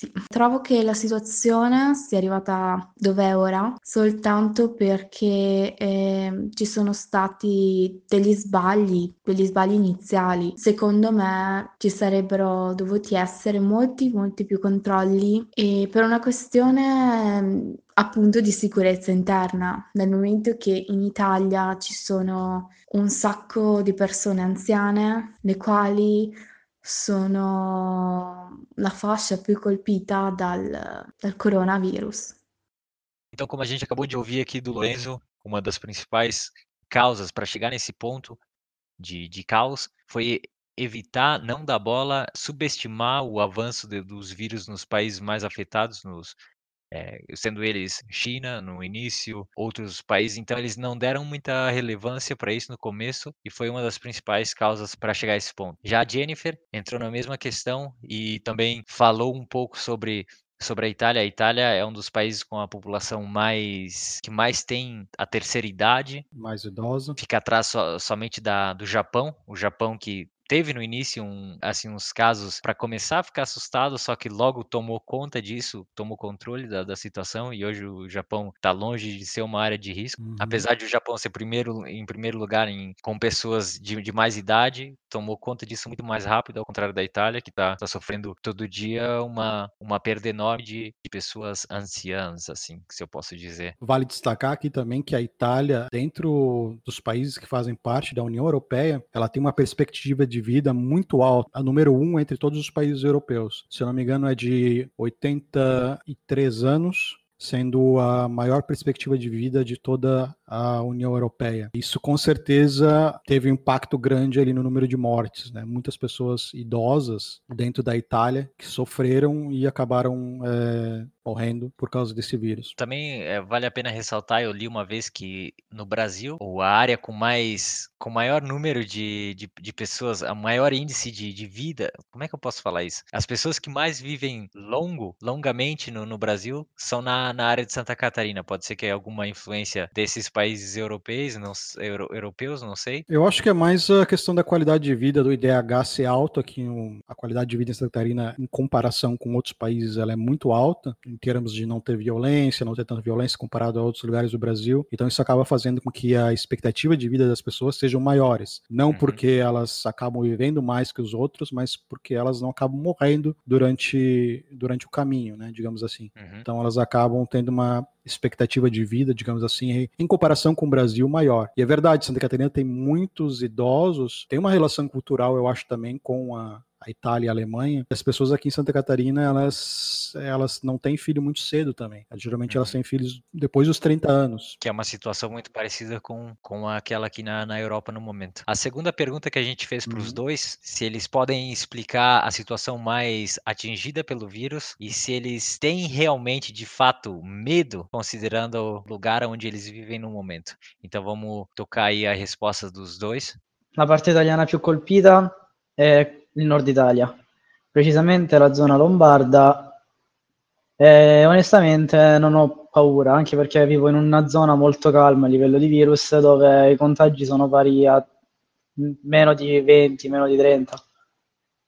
sì, trovo che la situazione sia arrivata dove è ora soltanto perché eh, ci sono stati degli sbagli, degli sbagli iniziali. Secondo me ci sarebbero dovuti essere molti, molti più controlli e per una questione appunto di sicurezza interna, nel momento che in Italia ci sono un sacco di persone anziane, le quali sono la fascia più colpita dal, dal coronavírus. Então, como a gente acabou de ouvir aqui do Lorenzo, uma das principais causas para chegar nesse ponto de, de caos foi evitar não dar bola, subestimar o avanço de, dos vírus nos países mais afetados, nos é, sendo eles China no início, outros países, então eles não deram muita relevância para isso no começo e foi uma das principais causas para chegar a esse ponto. Já a Jennifer entrou na mesma questão e também falou um pouco sobre sobre a Itália. A Itália é um dos países com a população mais que mais tem a terceira idade, mais idosa. Fica atrás so, somente da do Japão. O Japão que teve no início um, assim, uns casos para começar a ficar assustado, só que logo tomou conta disso, tomou controle da, da situação e hoje o Japão está longe de ser uma área de risco. Uhum. Apesar de o Japão ser primeiro, em primeiro lugar em, com pessoas de, de mais idade, tomou conta disso muito mais rápido, ao contrário da Itália, que está tá sofrendo todo dia uma, uma perda enorme de, de pessoas anciãs, assim, se eu posso dizer. Vale destacar aqui também que a Itália, dentro dos países que fazem parte da União Europeia, ela tem uma perspectiva de vida muito alta, a número um entre todos os países europeus. Se eu não me engano, é de 83 anos, sendo a maior perspectiva de vida de toda a União Europeia. Isso com certeza teve um impacto grande ali no número de mortes, né? Muitas pessoas idosas dentro da Itália que sofreram e acabaram é, morrendo por causa desse vírus. Também é, vale a pena ressaltar, eu li uma vez que no Brasil, a área com mais com maior número de, de, de pessoas, a maior índice de, de, vida, como é que eu posso falar isso? As pessoas que mais vivem longo, longamente no, no Brasil, são na, na área de Santa Catarina. Pode ser que é alguma influência desses países europeus, não, euro, europeus, não sei. Eu acho que é mais a questão da qualidade de vida, do IDH ser alto aqui, a qualidade de vida em Santa Catarina, em comparação com outros países, ela é muito alta, em termos de não ter violência, não ter tanta violência comparado a outros lugares do Brasil. Então isso acaba fazendo com que a expectativa de vida das pessoas seja sejam maiores. Não uhum. porque elas acabam vivendo mais que os outros, mas porque elas não acabam morrendo durante, durante o caminho, né? Digamos assim. Uhum. Então elas acabam tendo uma expectativa de vida, digamos assim, em comparação com o Brasil maior. E é verdade, Santa Catarina tem muitos idosos, tem uma relação cultural, eu acho, também com a, a Itália e a Alemanha, as pessoas aqui em Santa Catarina, elas, elas não têm filho muito cedo também. Geralmente elas uhum. têm filhos depois dos 30 anos. Que é uma situação muito parecida com, com aquela aqui na, na Europa no momento. A segunda pergunta que a gente fez para os uhum. dois, se eles podem explicar a situação mais atingida pelo vírus e se eles têm realmente, de fato, medo, considerando o lugar onde eles vivem no momento. Então vamos tocar aí a resposta dos dois. La parte italiana più colpita è il nord Italia, precisamente la zona lombarda. E onestamente non ho paura, anche perché vivo in una zona molto calma a livello di virus, dove i contagi sono pari a meno di 20, meno di 30.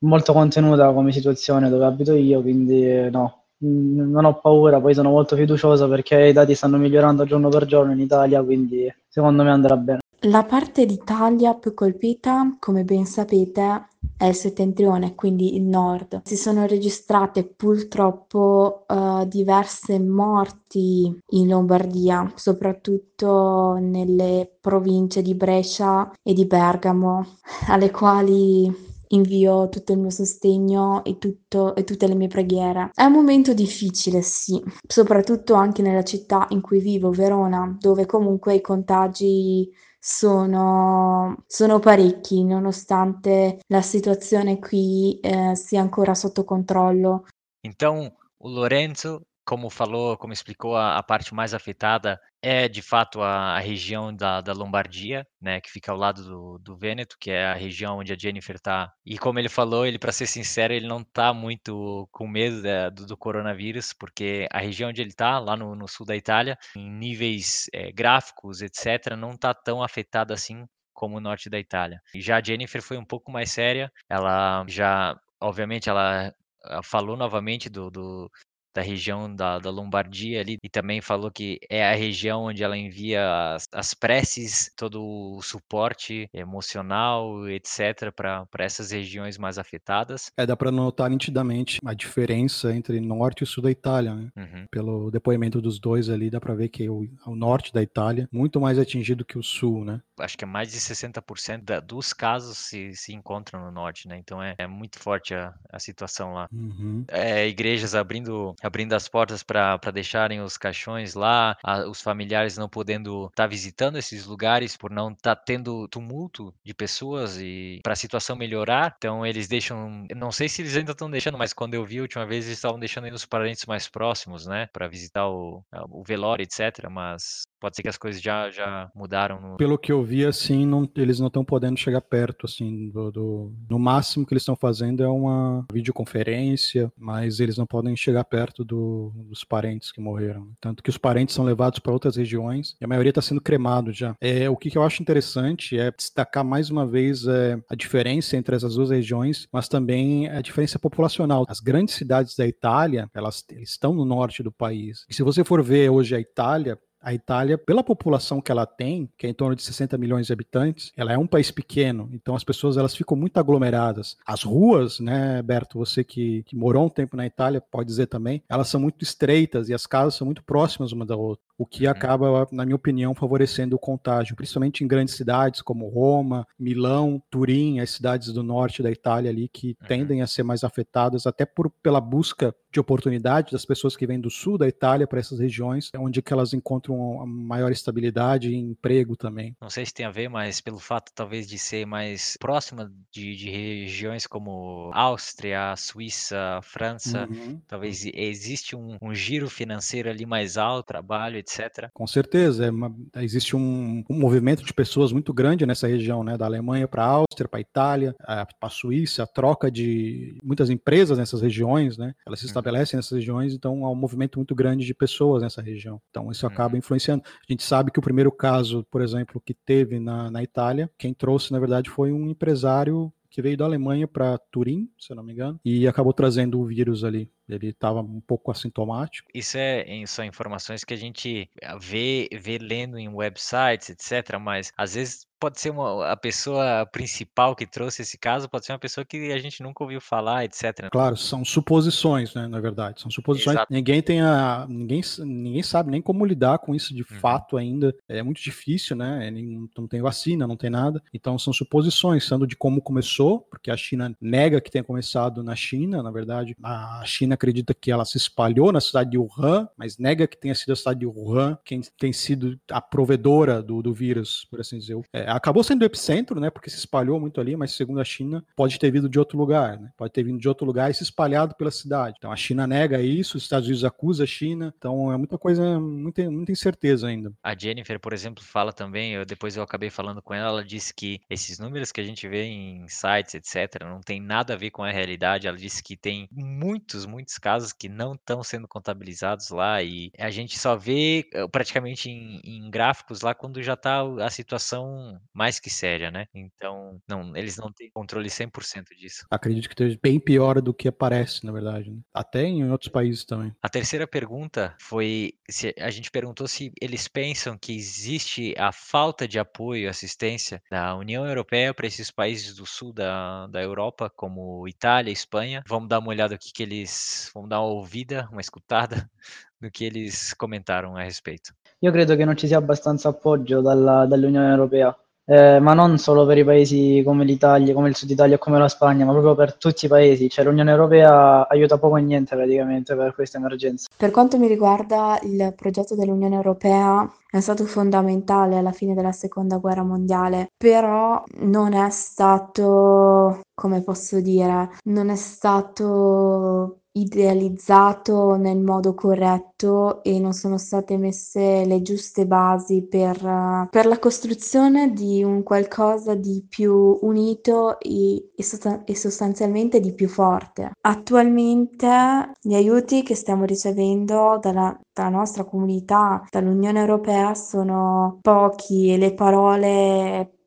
Molto contenuta come situazione dove abito io, quindi no, non ho paura, poi sono molto fiducioso perché i dati stanno migliorando giorno per giorno in Italia, quindi secondo me andrà bene. La parte d'Italia più colpita, come ben sapete, è il settentrione, quindi il nord. Si sono registrate purtroppo uh, diverse morti in Lombardia, soprattutto nelle province di Brescia e di Bergamo, alle quali invio tutto il mio sostegno e, tutto, e tutte le mie preghiere. È un momento difficile, sì, soprattutto anche nella città in cui vivo, Verona, dove comunque i contagi sono, sono parecchi, nonostante la situazione qui eh, sia ancora sotto controllo. Então, o Lorenzo como falou, como explicou, a, a parte mais afetada é de fato a, a região da, da, Lombardia, né, que fica ao lado do, do Vêneto, que é a região onde a Jennifer está. E como ele falou, ele, para ser sincero, ele não está muito com medo do, do, coronavírus, porque a região onde ele está, lá no, no, sul da Itália, em níveis é, gráficos, etc., não está tão afetada assim como o norte da Itália. E já a Jennifer foi um pouco mais séria, ela já, obviamente, ela falou novamente do, do, da região da, da Lombardia ali, e também falou que é a região onde ela envia as, as preces, todo o suporte emocional, etc., para essas regiões mais afetadas. É, dá para notar nitidamente a diferença entre norte e sul da Itália, né? Uhum. Pelo depoimento dos dois ali, dá para ver que o, o norte da Itália muito mais atingido que o sul, né? Acho que é mais de 60% da, dos casos se, se encontram no norte, né? Então é, é muito forte a, a situação lá. Uhum. É, igrejas abrindo abrindo as portas para deixarem os caixões lá, a, os familiares não podendo estar tá visitando esses lugares por não estar tá tendo tumulto de pessoas e para a situação melhorar. Então eles deixam, não sei se eles ainda estão deixando, mas quando eu vi a última vez eles estavam deixando aí os parentes mais próximos, né, para visitar o, o velório, etc. Mas pode ser que as coisas já, já mudaram. No... Pelo que eu vi, assim, não, eles não estão podendo chegar perto, assim, do, do, no máximo que eles estão fazendo é uma videoconferência, mas eles não podem chegar perto do, dos parentes que morreram. Tanto que os parentes são levados para outras regiões e a maioria está sendo cremado já. É, o que, que, eu acho interessante é destacar mais uma vez é, a diferença entre essas duas regiões, mas também a diferença populacional. As grandes cidades da Itália, elas estão no norte do país. E se você for ver hoje a Itália, a Itália, pela população que ela tem, que é em torno de 60 milhões de habitantes, ela é um país pequeno, então as pessoas elas ficam muito aglomeradas. As ruas, né, Berto, você que, que morou um tempo na Itália pode dizer também, elas são muito estreitas e as casas são muito próximas uma da outra. O que uhum. acaba, na minha opinião, favorecendo o contágio, principalmente em grandes cidades como Roma, Milão, Turim, as cidades do norte da Itália ali que uhum. tendem a ser mais afetadas até por pela busca de oportunidade das pessoas que vêm do sul da Itália para essas regiões, é onde que elas encontram maior estabilidade e emprego também. Não sei se tem a ver, mas pelo fato talvez de ser mais próxima de, de regiões como Áustria, Suíça, França, uhum. talvez existe um, um, giro financeiro ali mais alto, trabalho, etc. Com certeza, é uma, existe um, um, movimento de pessoas muito grande nessa região, né, da Alemanha para a Áustria, para a Itália, para a Suíça, a troca de muitas empresas nessas regiões, né, elas se uhum estabelecem nessas regiões, então há um movimento muito grande de pessoas nessa região. Então isso acaba uhum. influenciando. A gente sabe que o primeiro caso, por exemplo, que teve na, na Itália, quem trouxe, na verdade, foi um empresário que veio da Alemanha para Turim, se eu não me engano, e acabou trazendo o vírus ali. Ele estava um pouco assintomático. Isso é, são informações que a gente vê, vê lendo em websites, etc. Mas às vezes pode ser uma, a pessoa principal que trouxe esse caso, pode ser uma pessoa que a gente nunca ouviu falar, etc. Claro, são suposições, né, na verdade. São suposições. Exato. Ninguém tem a. Ninguém, ninguém sabe nem como lidar com isso de uhum. fato ainda. É muito difícil, né? Não tem vacina, não tem nada. Então são suposições, sendo de como começou, porque a China nega que tenha começado na China, na verdade. A China acredita que ela se espalhou na cidade de Wuhan, mas nega que tenha sido a cidade de Wuhan quem tem sido a provedora do, do vírus, por assim dizer. É, acabou sendo o epicentro, né? Porque se espalhou muito ali, mas segundo a China, pode ter vindo de outro lugar, né? Pode ter vindo de outro lugar e se espalhado pela cidade. Então a China nega isso, os Estados Unidos acusa a China. Então é muita coisa, muita, muita incerteza ainda. A Jennifer, por exemplo, fala também, eu, depois eu acabei falando com ela, ela disse que esses números que a gente vê em sites, etc., não tem nada a ver com a realidade. Ela disse que tem muitos, muitos casos que não estão sendo contabilizados lá e a gente só vê eh, praticamente em, em gráficos lá quando já está a situação mais que séria, né? Então, não, eles não têm controle 100% disso. Acredito que esteja bem pior do que aparece, na verdade. Né? Até em outros países também. A terceira pergunta foi: se a gente perguntou se eles pensam que existe a falta de apoio e assistência da União Europeia para esses países do sul da, da Europa, como Itália, Espanha. Vamos dar uma olhada aqui que eles. Vamos dar uma ouvida, uma escutada no que eles comentaram a respeito. Io credo che non ci sia abbastanza appoggio dalla, dall'Unione Europea eh, ma non solo per i paesi come l'Italia, come il Sud Italia e come la Spagna, ma proprio per tutti i paesi. Cioè l'Unione Europea aiuta poco e niente praticamente per questa emergenza. Per quanto mi riguarda, il progetto dell'Unione Europea è stato fondamentale alla fine della Seconda Guerra Mondiale, però non è stato, come posso dire, non è stato idealizzato nel modo corretto e non sono state messe le giuste basi per, per la costruzione di un qualcosa di più unito e, e, sostan- e sostanzialmente di più forte. Attualmente gli aiuti che stiamo ricevendo dalla, dalla nostra comunità, dall'Unione Europea sono pochi e le parole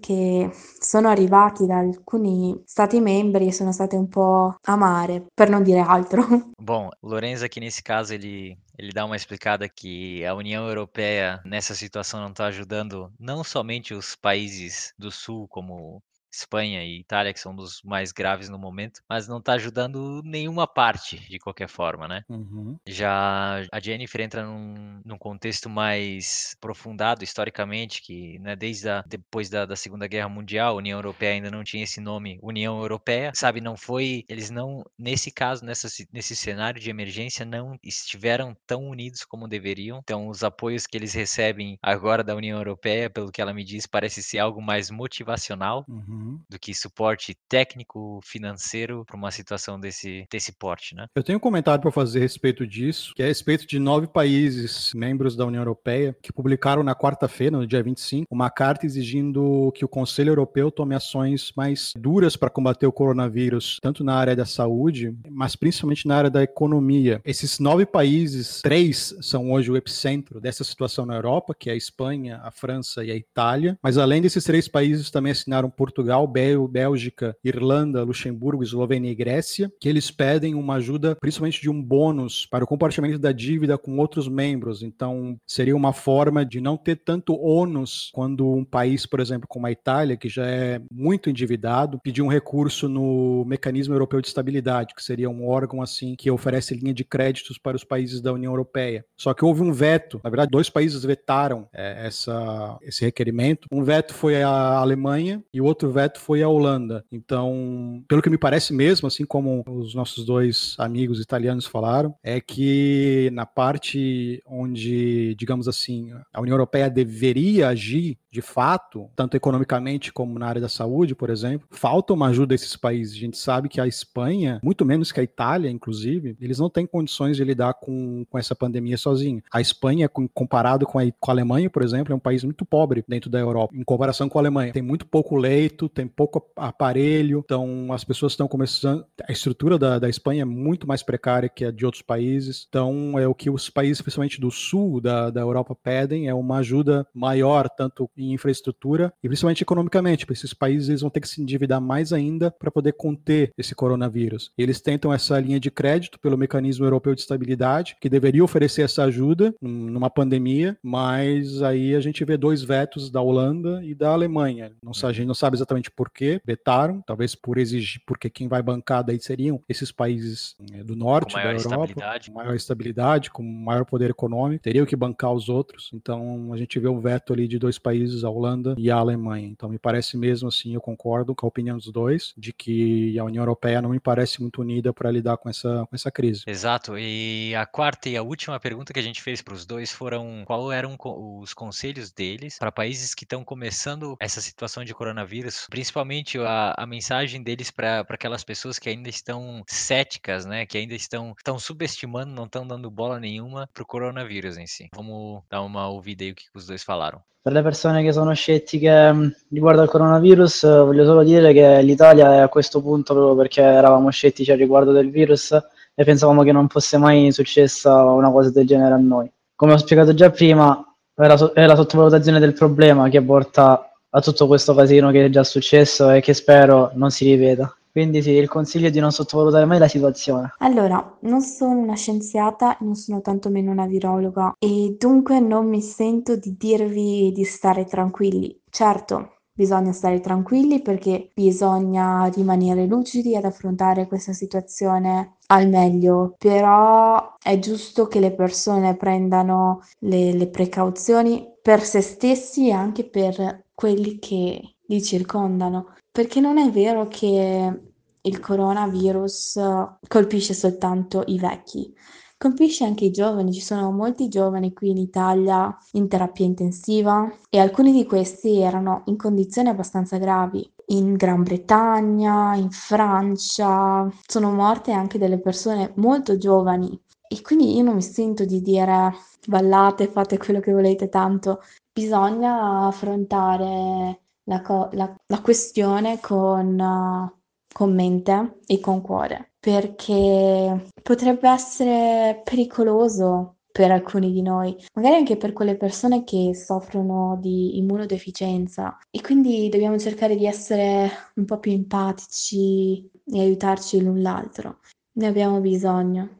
che sono arrivati da alcuni stati membri e sono state un po' amare, per non dire altro. Bom, Lorenzo aqui nesse caso ele ele dá uma explicada que a União Europeia nessa situação não está ajudando não somente os países do Sul, como Espanha e Itália, que são dos mais graves no momento, mas não está ajudando nenhuma parte, de qualquer forma, né? Uhum. Já a Jennifer entra num, num, contexto mais aprofundado historicamente, que né, desde a, depois da, da, Segunda Guerra Mundial, a União Europeia ainda não tinha esse nome União Europeia, sabe? Não foi, eles não, nesse caso, nessa, nesse cenário de emergência, não estiveram tão unidos como deveriam. Então, os apoios que eles recebem agora da União Europeia, pelo que ela me diz, parece ser algo mais motivacional. Uhum uhum. do que suporte técnico, financeiro para uma situação desse, desse porte, né? Eu tenho um comentário para fazer a respeito disso, que é a respeito de nove países membros da União Europeia que publicaram na quarta-feira, no dia 25, uma carta exigindo que o Conselho Europeu tome ações mais duras para combater o coronavírus, tanto na área da saúde, mas principalmente na área da economia. Esses nove países, três são hoje o epicentro dessa situação na Europa, que é a Espanha, a França e a Itália, mas além desses três países também assinaram Portugal Portugal, Bélgica, Irlanda, Luxemburgo, Eslovênia e Grécia, que eles pedem uma ajuda, principalmente de um bônus para o compartilhamento da dívida com outros membros. Então, seria uma forma de não ter tanto ônus quando um país, por exemplo, como a Itália, que já é muito endividado, pedir um recurso no Mecanismo Europeu de Estabilidade, que seria um órgão assim que oferece linha de créditos para os países da União Europeia. Só que houve um veto, na verdade, dois países vetaram é, essa, esse requerimento. Um veto foi a Alemanha e o outro veto foi a Holanda. Então, pelo que me parece mesmo, assim como os nossos dois amigos italianos falaram, é que na parte onde, digamos assim, a União Europeia deveria agir de fato, tanto economicamente como na área da saúde, por exemplo, falta uma ajuda a esses países. A gente sabe que a Espanha, muito menos que a Itália, inclusive, eles não têm condições de lidar com, com essa pandemia sozinho. A Espanha, comparado com a, com a Alemanha, por exemplo, é um país muito pobre dentro da Europa, em comparação com a Alemanha. Tem muito pouco leito, tem pouco aparelho, então as pessoas estão começando. A estrutura da, da Espanha é muito mais precária que a de outros países, então é o que os países, principalmente do sul da, da Europa, pedem: é uma ajuda maior, tanto em infraestrutura e principalmente economicamente, porque esses países eles vão ter que se endividar mais ainda para poder conter esse coronavírus. Eles tentam essa linha de crédito pelo mecanismo europeu de estabilidade, que deveria oferecer essa ajuda numa pandemia, mas aí a gente vê dois vetos da Holanda e da Alemanha. Não, a gente não sabe exatamente por que vetaram, talvez por exigir, porque quem vai bancar daí seriam esses países eh, do norte da Europa, com maior estabilidade, com maior poder econômico, teriam que bancar os outros. Então a gente vê um veto ali de dois países países, a Holanda e a Alemanha. Então me parece mesmo assim, eu concordo com a opinião dos dois, de que a União Europeia não me parece muito unida para lidar com essa, com essa crise. Exato. E a quarta e a última pergunta que a gente fez para os dois foram qual eram os conselhos deles para países que estão começando essa situação de coronavírus, principalmente a, a mensagem deles para aquelas pessoas que ainda estão céticas, né, que ainda estão, estão subestimando, não estão dando bola nenhuma para o coronavírus em si. Vamos dar uma ouvida aí o que os dois falaram. Per le persone che sono scettiche mm, riguardo al coronavirus, voglio solo dire che l'Italia è a questo punto proprio perché eravamo scettici al riguardo del virus e pensavamo che non fosse mai successa una cosa del genere a noi. Come ho spiegato già prima, è la, è la sottovalutazione del problema che porta a tutto questo casino che è già successo e che spero non si ripeta. Quindi sì, il consiglio è di non sottovalutare mai la situazione. Allora, non sono una scienziata, non sono tantomeno una virologa e dunque non mi sento di dirvi di stare tranquilli. Certo, bisogna stare tranquilli perché bisogna rimanere lucidi ad affrontare questa situazione al meglio, però è giusto che le persone prendano le, le precauzioni per se stessi e anche per quelli che li circondano, perché non è vero che il coronavirus colpisce soltanto i vecchi, colpisce anche i giovani, ci sono molti giovani qui in Italia in terapia intensiva e alcuni di questi erano in condizioni abbastanza gravi. In Gran Bretagna, in Francia, sono morte anche delle persone molto giovani. E quindi io non mi sento di dire ballate, fate quello che volete, tanto bisogna affrontare la, co- la, la questione con, uh, con mente e con cuore, perché potrebbe essere pericoloso per alcuni di noi, magari anche per quelle persone che soffrono di immunodeficienza e quindi dobbiamo cercare di essere un po' più empatici e aiutarci l'un l'altro. Ne abbiamo bisogno.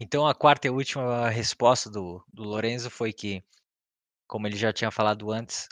Então a quarta e última resposta do, do Lorenzo foi que, como ele já tinha falado antes,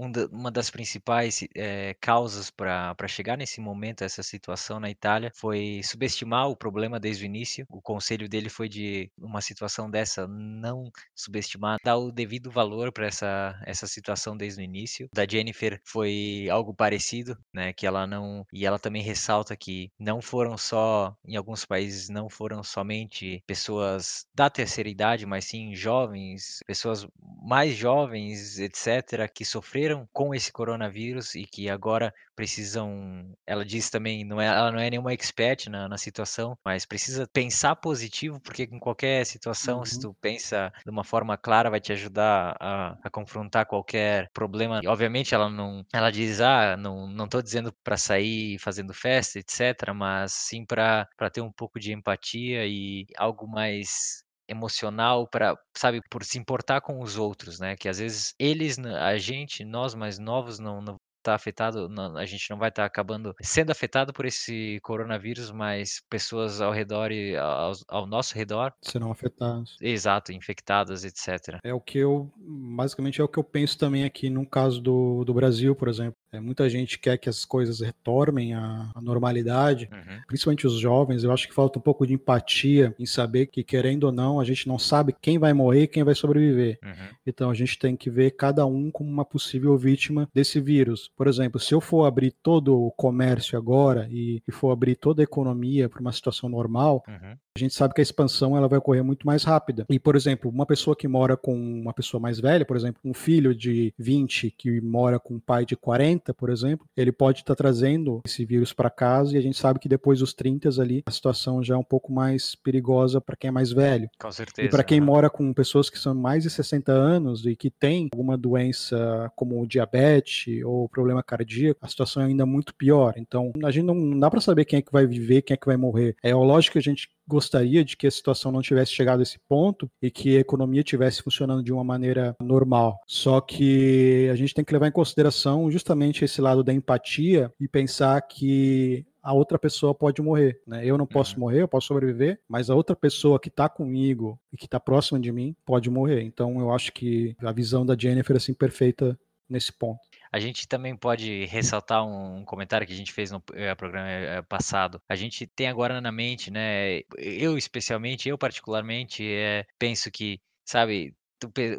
um uma das principais é, causas para chegar nesse momento, essa situação na Itália, foi subestimar o problema desde o início. O conselho dele foi de uma situação dessa não subestimar, dar o devido valor para essa, essa situação desde o início. Da Jennifer foi algo parecido, né? Que ela não. E ela também ressalta que não foram só, em alguns países, não foram somente pessoas da terceira idade, mas sim jovens, pessoas mais jovens, etc., que sofreram sofreram com esse coronavírus e que agora precisam. Ela diz também, não é, ela não é nenhuma expert na, na situação, mas precisa pensar positivo, porque em qualquer situação, uhum. se tu pensa de uma forma clara, vai te ajudar a, a confrontar qualquer problema. E, obviamente, ela não. Ela diz, ah, não, não tô dizendo para sair fazendo festa, etc., mas sim para ter um pouco de empatia e algo mais emocional para, sabe, por se importar com os outros, né? Que às vezes eles, a gente, nós mais novos não, não estar afetado, não, a gente não vai estar acabando sendo afetado por esse coronavírus, mas pessoas ao redor e ao, ao nosso redor serão afetadas. Exato, infectadas, etc. É o que eu, basicamente é o que eu penso também aqui no caso do, do Brasil, por exemplo. É, muita gente quer que as coisas retornem à, à normalidade, uhum. principalmente os jovens. Eu acho que falta um pouco de empatia em saber que, querendo ou não, a gente não sabe quem vai morrer e quem vai sobreviver. Uhum. Então a gente tem que ver cada um como uma possível vítima desse vírus. Por exemplo, se eu for abrir todo o comércio agora e, e for abrir toda a economia para uma situação normal, uhum. a gente sabe que a expansão ela vai ocorrer muito mais rápida. E, por exemplo, uma pessoa que mora com uma pessoa mais velha, por exemplo, um filho de 20 que mora com um pai de 40, 30, por exemplo, ele pode estar tá trazendo esse vírus para casa e a gente sabe que depois dos 30 ali a situação já é um pouco mais perigosa para quem é mais velho. Com certeza. E para quem né? mora com pessoas que são mais de 60 anos e que tem alguma doença como diabetes ou problema cardíaco, a situação é ainda muito pior. Então, a gente não dá para saber quem é que vai viver, quem é que vai morrer. É lógico que a gente gostaria de que a situação não tivesse chegado a esse ponto e que a economia tivesse funcionando de uma maneira normal. Só que a gente tem que levar em consideração justamente esse lado da empatia e pensar que a outra pessoa pode morrer. Né? Eu não posso uhum. morrer, eu posso sobreviver, mas a outra pessoa que está comigo e que está próxima de mim pode morrer. Então eu acho que a visão da Jennifer é assim perfeita nesse ponto. A gente também pode ressaltar um comentário que a gente fez no eh, programa eh, passado. A gente tem agora na mente, né? Eu especialmente, eu particularmente, é, penso que, sabe,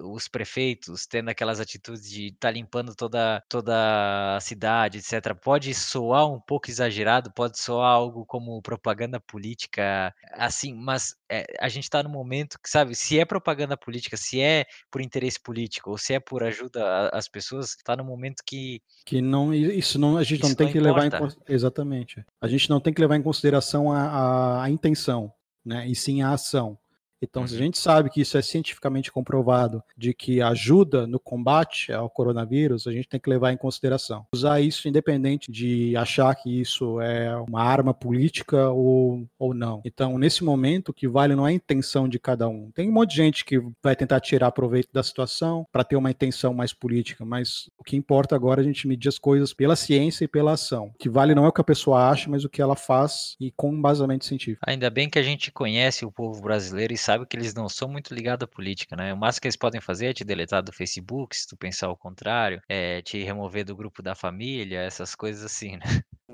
os prefeitos tendo aquelas atitudes de estar tá limpando toda, toda a cidade, etc., pode soar um pouco exagerado, pode soar algo como propaganda política, assim, mas é, a gente está no momento que, sabe, se é propaganda política, se é por interesse político ou se é por ajuda às pessoas, está no momento que. Que não, isso não, a gente não tem não que importa. levar em Exatamente. A gente não tem que levar em consideração a, a, a intenção, né? E sim a ação. Então, se a uhum. gente sabe que isso é cientificamente comprovado, de que ajuda no combate ao coronavírus, a gente tem que levar em consideração. Usar isso independente de achar que isso é uma arma política ou, ou não. Então, nesse momento, o que vale não é a intenção de cada um. Tem um monte de gente que vai tentar tirar proveito da situação para ter uma intenção mais política, mas o que importa agora é a gente medir as coisas pela ciência e pela ação. O que vale não é o que a pessoa acha, mas o que ela faz e com embasamento científico. Ainda bem que a gente conhece o povo brasileiro e sabe sabe que eles não são muito ligados à política, né? O máximo que eles podem fazer é te deletar do Facebook, se tu pensar o contrário, é te remover do grupo da família, essas coisas assim, né?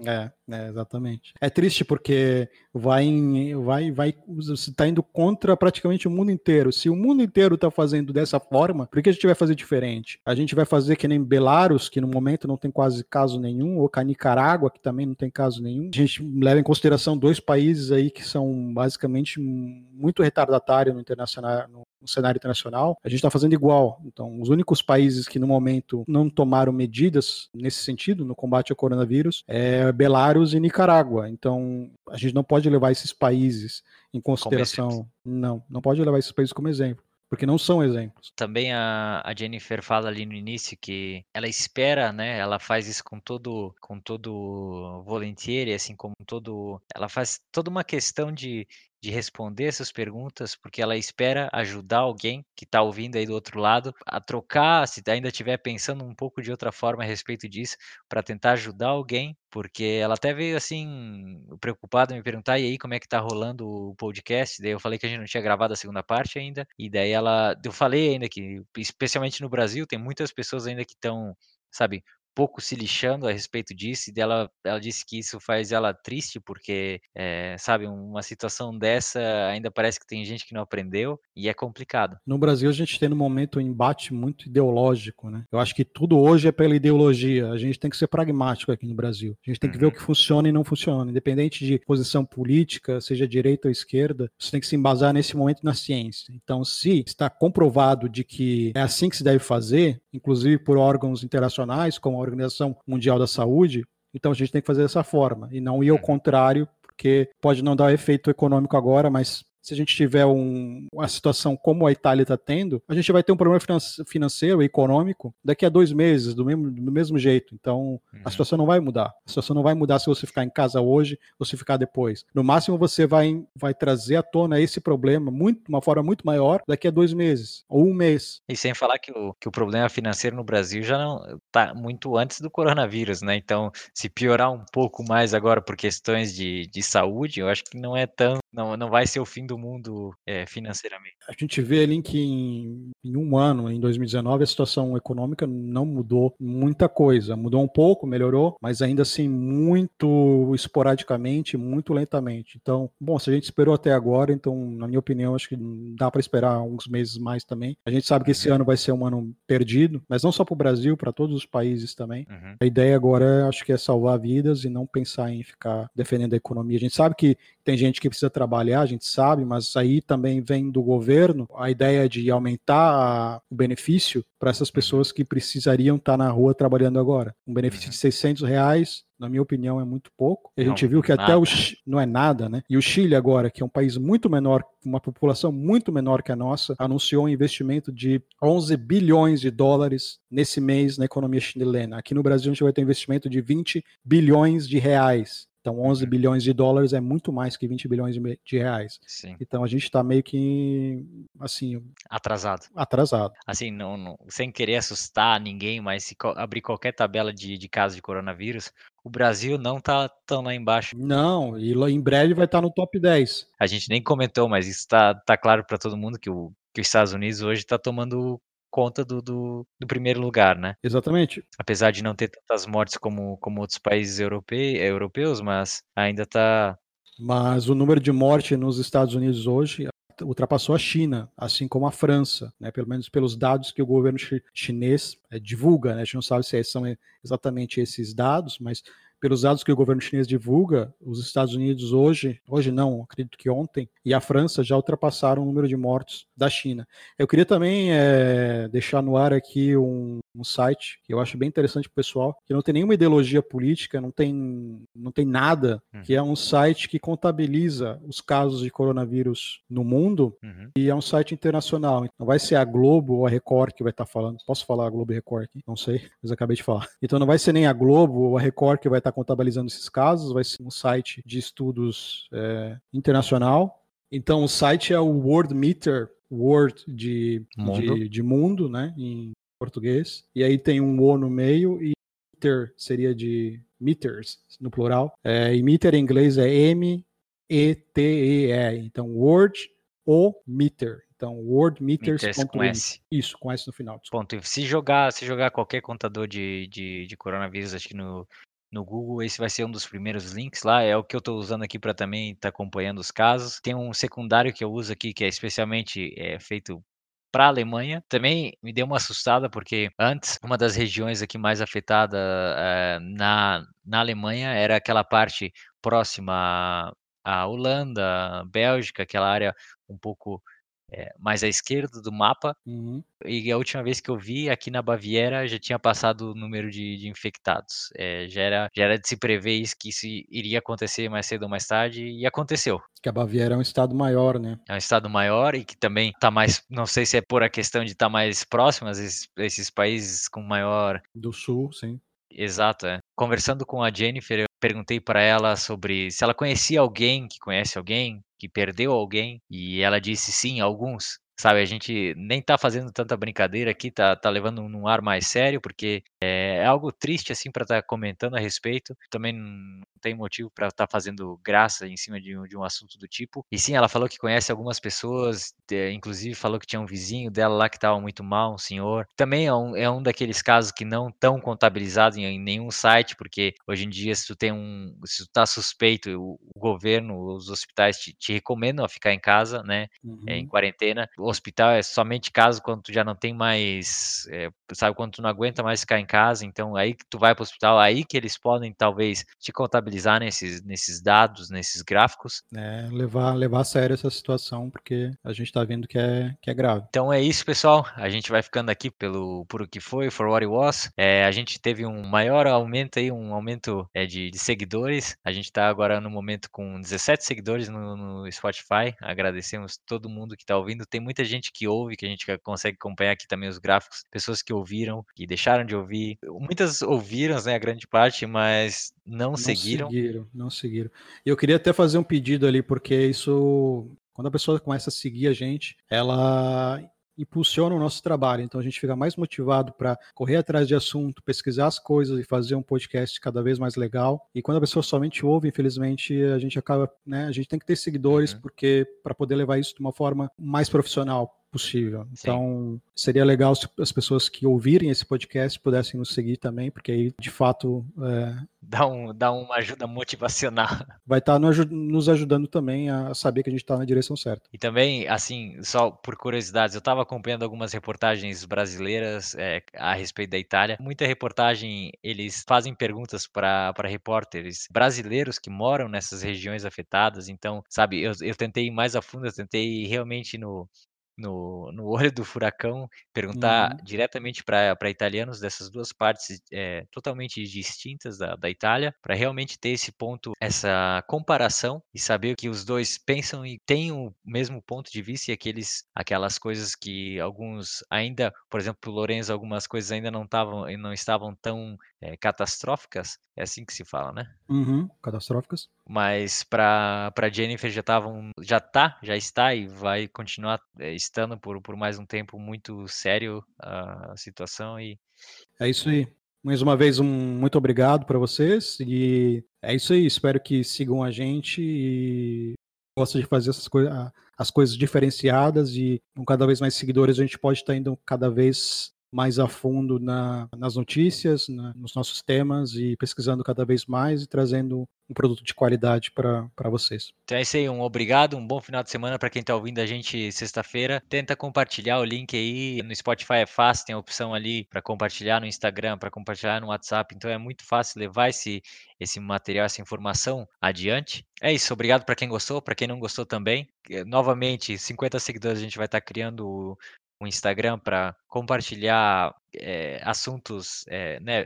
É, é, exatamente. É triste porque vai, vai, vai, você está indo contra praticamente o mundo inteiro. Se o mundo inteiro está fazendo dessa forma, por que a gente vai fazer diferente? A gente vai fazer que nem Belarus, que no momento não tem quase caso nenhum, ou com a Nicarágua, que também não tem caso nenhum. A gente leva em consideração dois países aí que são basicamente muito retardatários no internacional, no no cenário internacional, a gente está fazendo igual. Então, os únicos países que no momento não tomaram medidas nesse sentido, no combate ao coronavírus, é Belarus e Nicarágua. Então, a gente não pode levar esses países em consideração. Não, não pode levar esses países como exemplo porque não são exemplos. Também a, a, Jennifer fala ali no início que ela espera, né? Ela faz isso com todo com todo volunteer, assim como todo, ela faz toda uma questão de de responder essas perguntas, porque ela espera ajudar alguém que está ouvindo aí do outro lado a trocar, se ainda estiver pensando um pouco de outra forma a respeito disso, para tentar ajudar alguém, porque ela até veio assim, preocupada me perguntar, e aí, como é que tá rolando o podcast? Daí eu falei que a gente não tinha gravado a segunda parte ainda, e daí ela, eu falei ainda que, especialmente no Brasil, tem muitas pessoas ainda que estão, sabe, pouco se lixando a respeito disso, e dela, ela disse que isso faz ela triste, porque, é, sabe, uma situação dessa ainda parece que tem gente que não aprendeu, e é complicado. No Brasil, a gente tem no momento um embate muito ideológico, né? Eu acho que tudo hoje é pela ideologia, a gente tem que ser pragmático aqui no Brasil. A gente tem que uhum. ver o que funciona e não funciona, independente de posição política, seja direita ou esquerda, você tem que se embasar nesse momento na ciência. Então, se está comprovado de que é assim que se deve fazer, inclusive por órgãos internacionais, como a Organização Mundial da Saúde, então a gente tem que fazer dessa forma e não ir ao uhum. contrário, porque pode não dar efeito econômico agora, mas se a gente tiver um, uma situação como a Itália está tendo, a gente vai ter um problema financeiro e econômico daqui a dois meses, do mesmo, do mesmo jeito. Então, uhum. a situação não vai mudar. A situação não vai mudar se você ficar em casa hoje ou se ficar depois. No máximo, você vai, vai trazer à tona esse problema muito, uma forma muito maior daqui a dois meses ou um mês. E sem falar que o, que o problema financeiro no Brasil já não está muito antes do coronavírus, né? Então, se piorar um pouco mais agora por questões de, de saúde, eu acho que não é tão. Não, não vai ser o fim do mundo é, financeiramente. A gente vê ali que em, em, um ano, em 2019, a situação econômica não mudou muita coisa. Mudou um pouco, melhorou, mas ainda assim muito esporadicamente, muito lentamente. Então, bom, se a gente esperou até agora, então, na minha opinião, acho que dá para esperar uns meses mais também. A gente sabe que esse uhum. ano vai ser um ano perdido, mas não só para o Brasil, para todos os países também. Uhum. A ideia agora, acho que é salvar vidas e não pensar em ficar defendendo a economia. A gente sabe que tem gente que precisa trabalhar, a gente sabe, mas aí também vem do governo a ideia de aumentar o benefício para essas pessoas que precisariam estar na rua trabalhando agora. Um benefício de 600 reais na minha opinião, é muito pouco. A gente não, viu que nada. até o não é nada, né? E o Chile agora, que é um país muito menor, uma população muito menor que a nossa, anunciou um investimento de 11 bilhões de dólares nesse mês na economia chilena. Aqui no Brasil a gente vai ter um investimento de 20 bilhões de reais. Então, 11 uhum. bilhões de dólares é muito mais que 20 bilhões de reais. Sim. Então, a gente está meio que, assim... Atrasado. Atrasado. Assim, não, não, sem querer assustar ninguém, mas se abrir qualquer tabela de, de casos de coronavírus, o Brasil não está tão lá embaixo. Não, e em breve vai estar tá no top 10. A gente nem comentou, mas isso está tá claro para todo mundo que, o, que os Estados Unidos hoje está tomando conta do, do, do, primeiro lugar, né? Exatamente. Apesar de não ter tantas mortes como, como outros países europe, europeus, mas ainda está. Mas o número de mortes nos Estados Unidos hoje ultrapassou a China, assim como a França, né? Pelo menos pelos dados que o governo chinês é, divulga, né? A gente não sabe se são exatamente esses dados, mas pelos dados que o governo chinês divulga, os Estados Unidos hoje, hoje não, acredito que ontem, e a França já ultrapassaram o número de mortos da China. Eu queria também é, deixar no ar aqui um, um site que eu acho bem interessante para o pessoal, que não tem nenhuma ideologia política, não tem, não tem nada, uhum. que é um site que contabiliza os casos de coronavírus no mundo uhum. e é um site internacional. Não vai ser a Globo ou a Record que vai estar tá falando. Posso falar a Globo e Record aqui? Não sei, mas acabei de falar. Então não vai ser nem a Globo ou a Record que vai estar tá contabilizando esses casos, vai ser um site de estudos é, internacional. Então o site é o World Meter, World de mundo, de, de mundo né, em português. E aí tem um O no meio e meter seria de meters no plural. É, e meter em inglês é M-E-T-E-R. Então Word o meter. Então, wordmeters. Meters com S. Isso, com S no final. Ponto. Se jogar, se jogar qualquer contador de, de, de coronavírus, acho que no, no Google, esse vai ser um dos primeiros links lá. É o que eu estou usando aqui para também estar tá acompanhando os casos. Tem um secundário que eu uso aqui, que é especialmente é, feito para a Alemanha. Também me deu uma assustada, porque antes, uma das regiões aqui mais afetada é, na, na Alemanha era aquela parte próxima à Holanda, Bélgica, aquela área um pouco é, mais à esquerda do mapa. Uhum. E a última vez que eu vi, aqui na Baviera, já tinha passado o número de, de infectados. É, já, era, já era de se prever isso, que isso iria acontecer mais cedo ou mais tarde, e aconteceu. Que a Baviera é um estado maior, né? É um estado maior e que também está mais, não sei se é por a questão de estar tá mais próximo a esses, esses países com maior... Do sul, sim. Exato, é. Conversando com a Jennifer, eu perguntei para ela sobre se ela conhecia alguém que conhece alguém que perdeu alguém e ela disse sim, alguns. Sabe, a gente nem tá fazendo tanta brincadeira aqui, tá, tá levando num ar mais sério, porque é, é algo triste, assim, para estar tá comentando a respeito. Também não tem motivo para estar tá fazendo graça em cima de um, de um assunto do tipo. E sim, ela falou que conhece algumas pessoas, é, inclusive falou que tinha um vizinho dela lá que estava muito mal, um senhor. Também é um, é um daqueles casos que não estão contabilizados em, em, nenhum site, porque hoje em dia, se tu tem um. Se tu tá suspeito, o, o governo, os hospitais te, te recomendam a ficar em casa, né? Uhum. É, em quarentena hospital é somente caso quando tu já não tem mais, é, sabe, quando tu não aguenta mais ficar em casa, então aí que tu vai para o hospital, aí que eles podem talvez te contabilizar nesses, nesses dados, nesses gráficos. É, levar, levar a sério essa situação, porque a gente está vendo que é, que é grave. Então é isso, pessoal. A gente vai ficando aqui pelo por o que foi, for what it was. É, a gente teve um maior aumento aí, um aumento é, de, de, seguidores. A gente está agora no momento com 17 seguidores no, no Spotify. Agradecemos todo mundo que está ouvindo. Tem muita gente que ouve, que a gente consegue acompanhar aqui também os gráficos. Pessoas que ouviram, que deixaram de ouvir. Muitas ouviram, né, a grande parte, mas não, não seguiram. Não seguiram, não seguiram. E eu queria até fazer um pedido ali, porque isso quando a pessoa começa a seguir a gente, ela impulsiona o nosso trabalho. Então a gente fica mais motivado para correr atrás de assunto, pesquisar as coisas e fazer um podcast cada vez mais legal. E quando a pessoa somente ouve, infelizmente, a gente acaba, né? A gente tem que ter seguidores uhum. porque para poder levar isso de uma forma mais profissional possível. Então, Sim. seria legal se as pessoas que ouvirem esse podcast pudessem nos seguir também, porque aí, de fato. É... Dá, um, dá uma ajuda motivacional. Vai estar tá nos ajudando também a saber que a gente está na direção certa. E também, assim, só por curiosidades, eu estava acompanhando algumas reportagens brasileiras é, a respeito da Itália. Muita reportagem, eles fazem perguntas para repórteres brasileiros que moram nessas regiões afetadas. Então, sabe, eu, eu tentei ir mais a fundo, eu tentei realmente no, no, no olho do furacão, perguntar uhum. diretamente para italianos dessas duas partes é, totalmente distintas da, da Itália, para realmente ter esse ponto, essa comparação e saber que os dois pensam e têm o mesmo ponto de vista e aqueles, aquelas coisas que alguns ainda, por exemplo, o Lorenzo, algumas coisas ainda não estavam não estavam tão é, catastróficas, é assim que se fala, né? Uhum, catastróficas. Mas para Jennifer já estavam, já tá, já está e vai continuar é, estando por, por mais um tempo muito sério a situação e é isso aí. Mais uma vez, um muito obrigado para vocês e é isso aí. Espero que sigam a gente e gosta de fazer essas coisas, as coisas diferenciadas e com cada vez mais seguidores a gente pode estar indo cada vez mais a fundo na, nas notícias, na, nos nossos temas e pesquisando cada vez mais e trazendo um produto de qualidade para vocês. Então é isso aí, um obrigado, um bom final de semana para quem está ouvindo a gente sexta-feira. Tenta compartilhar o link aí, no Spotify é fácil, tem a opção ali para compartilhar no Instagram, para compartilhar no WhatsApp, então é muito fácil levar esse, esse material, essa informação adiante. É isso, obrigado para quem gostou, para quem não gostou também. Novamente, 50 seguidores a gente vai estar tá criando um Instagram para compartilhar é, assuntos, é, né,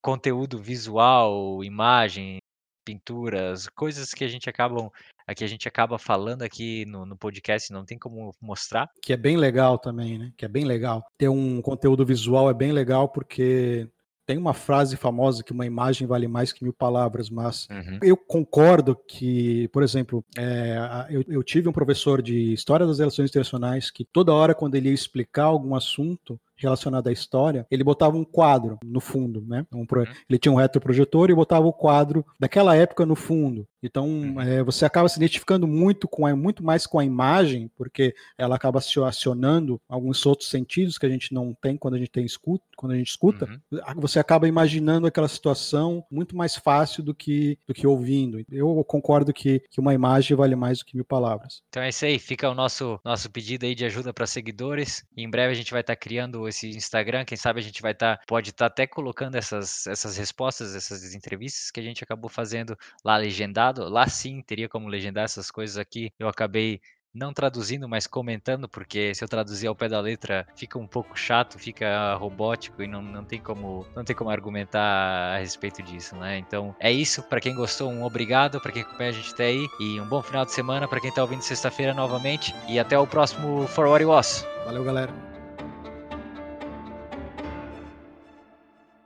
conteúdo visual, imagem, pinturas, coisas que a gente acabam que a gente acaba falando aqui no, no, podcast, não tem como mostrar. Que é bem legal também, né? Que é bem legal. Ter um conteúdo visual é bem legal porque tem uma frase famosa que uma imagem vale mais que mil palavras, mas uhum. eu concordo que, por exemplo, é, eu, eu, tive um professor de História das Relações Internacionais que toda hora, quando ele ia explicar algum assunto, relacionado à história, ele botava um quadro no fundo, né? Um pro... Uhum. Ele tinha um retroprojetor e botava o quadro daquela época no fundo. Então é, você acaba se identificando muito com a, muito mais com a imagem, porque ela acaba acionando alguns outros sentidos que a gente não tem quando a gente tem escuta, quando a gente escuta. Uhum. Você acaba imaginando aquela situação muito mais fácil do que do que ouvindo. Eu concordo que, que uma imagem vale mais do que mil palavras. Então é isso aí. Fica o nosso nosso pedido aí de ajuda para seguidores. Em breve a gente vai estar tá criando esse Instagram, quem sabe a gente vai estar, tá, pode estar tá até colocando essas, essas respostas, essas entrevistas que a gente acabou fazendo lá legendado. Lá sim teria como legendar essas coisas aqui. Eu acabei não traduzindo, mas comentando, porque se eu traduzir ao pé da letra fica um pouco chato, fica robótico e não, não tem como não tem como argumentar a respeito disso, né? Então é isso. Para quem gostou, um obrigado. Para quem acompanha a gente até aí e um bom final de semana para quem tá ouvindo sexta-feira novamente e até o próximo For What It Was. Valeu, galera.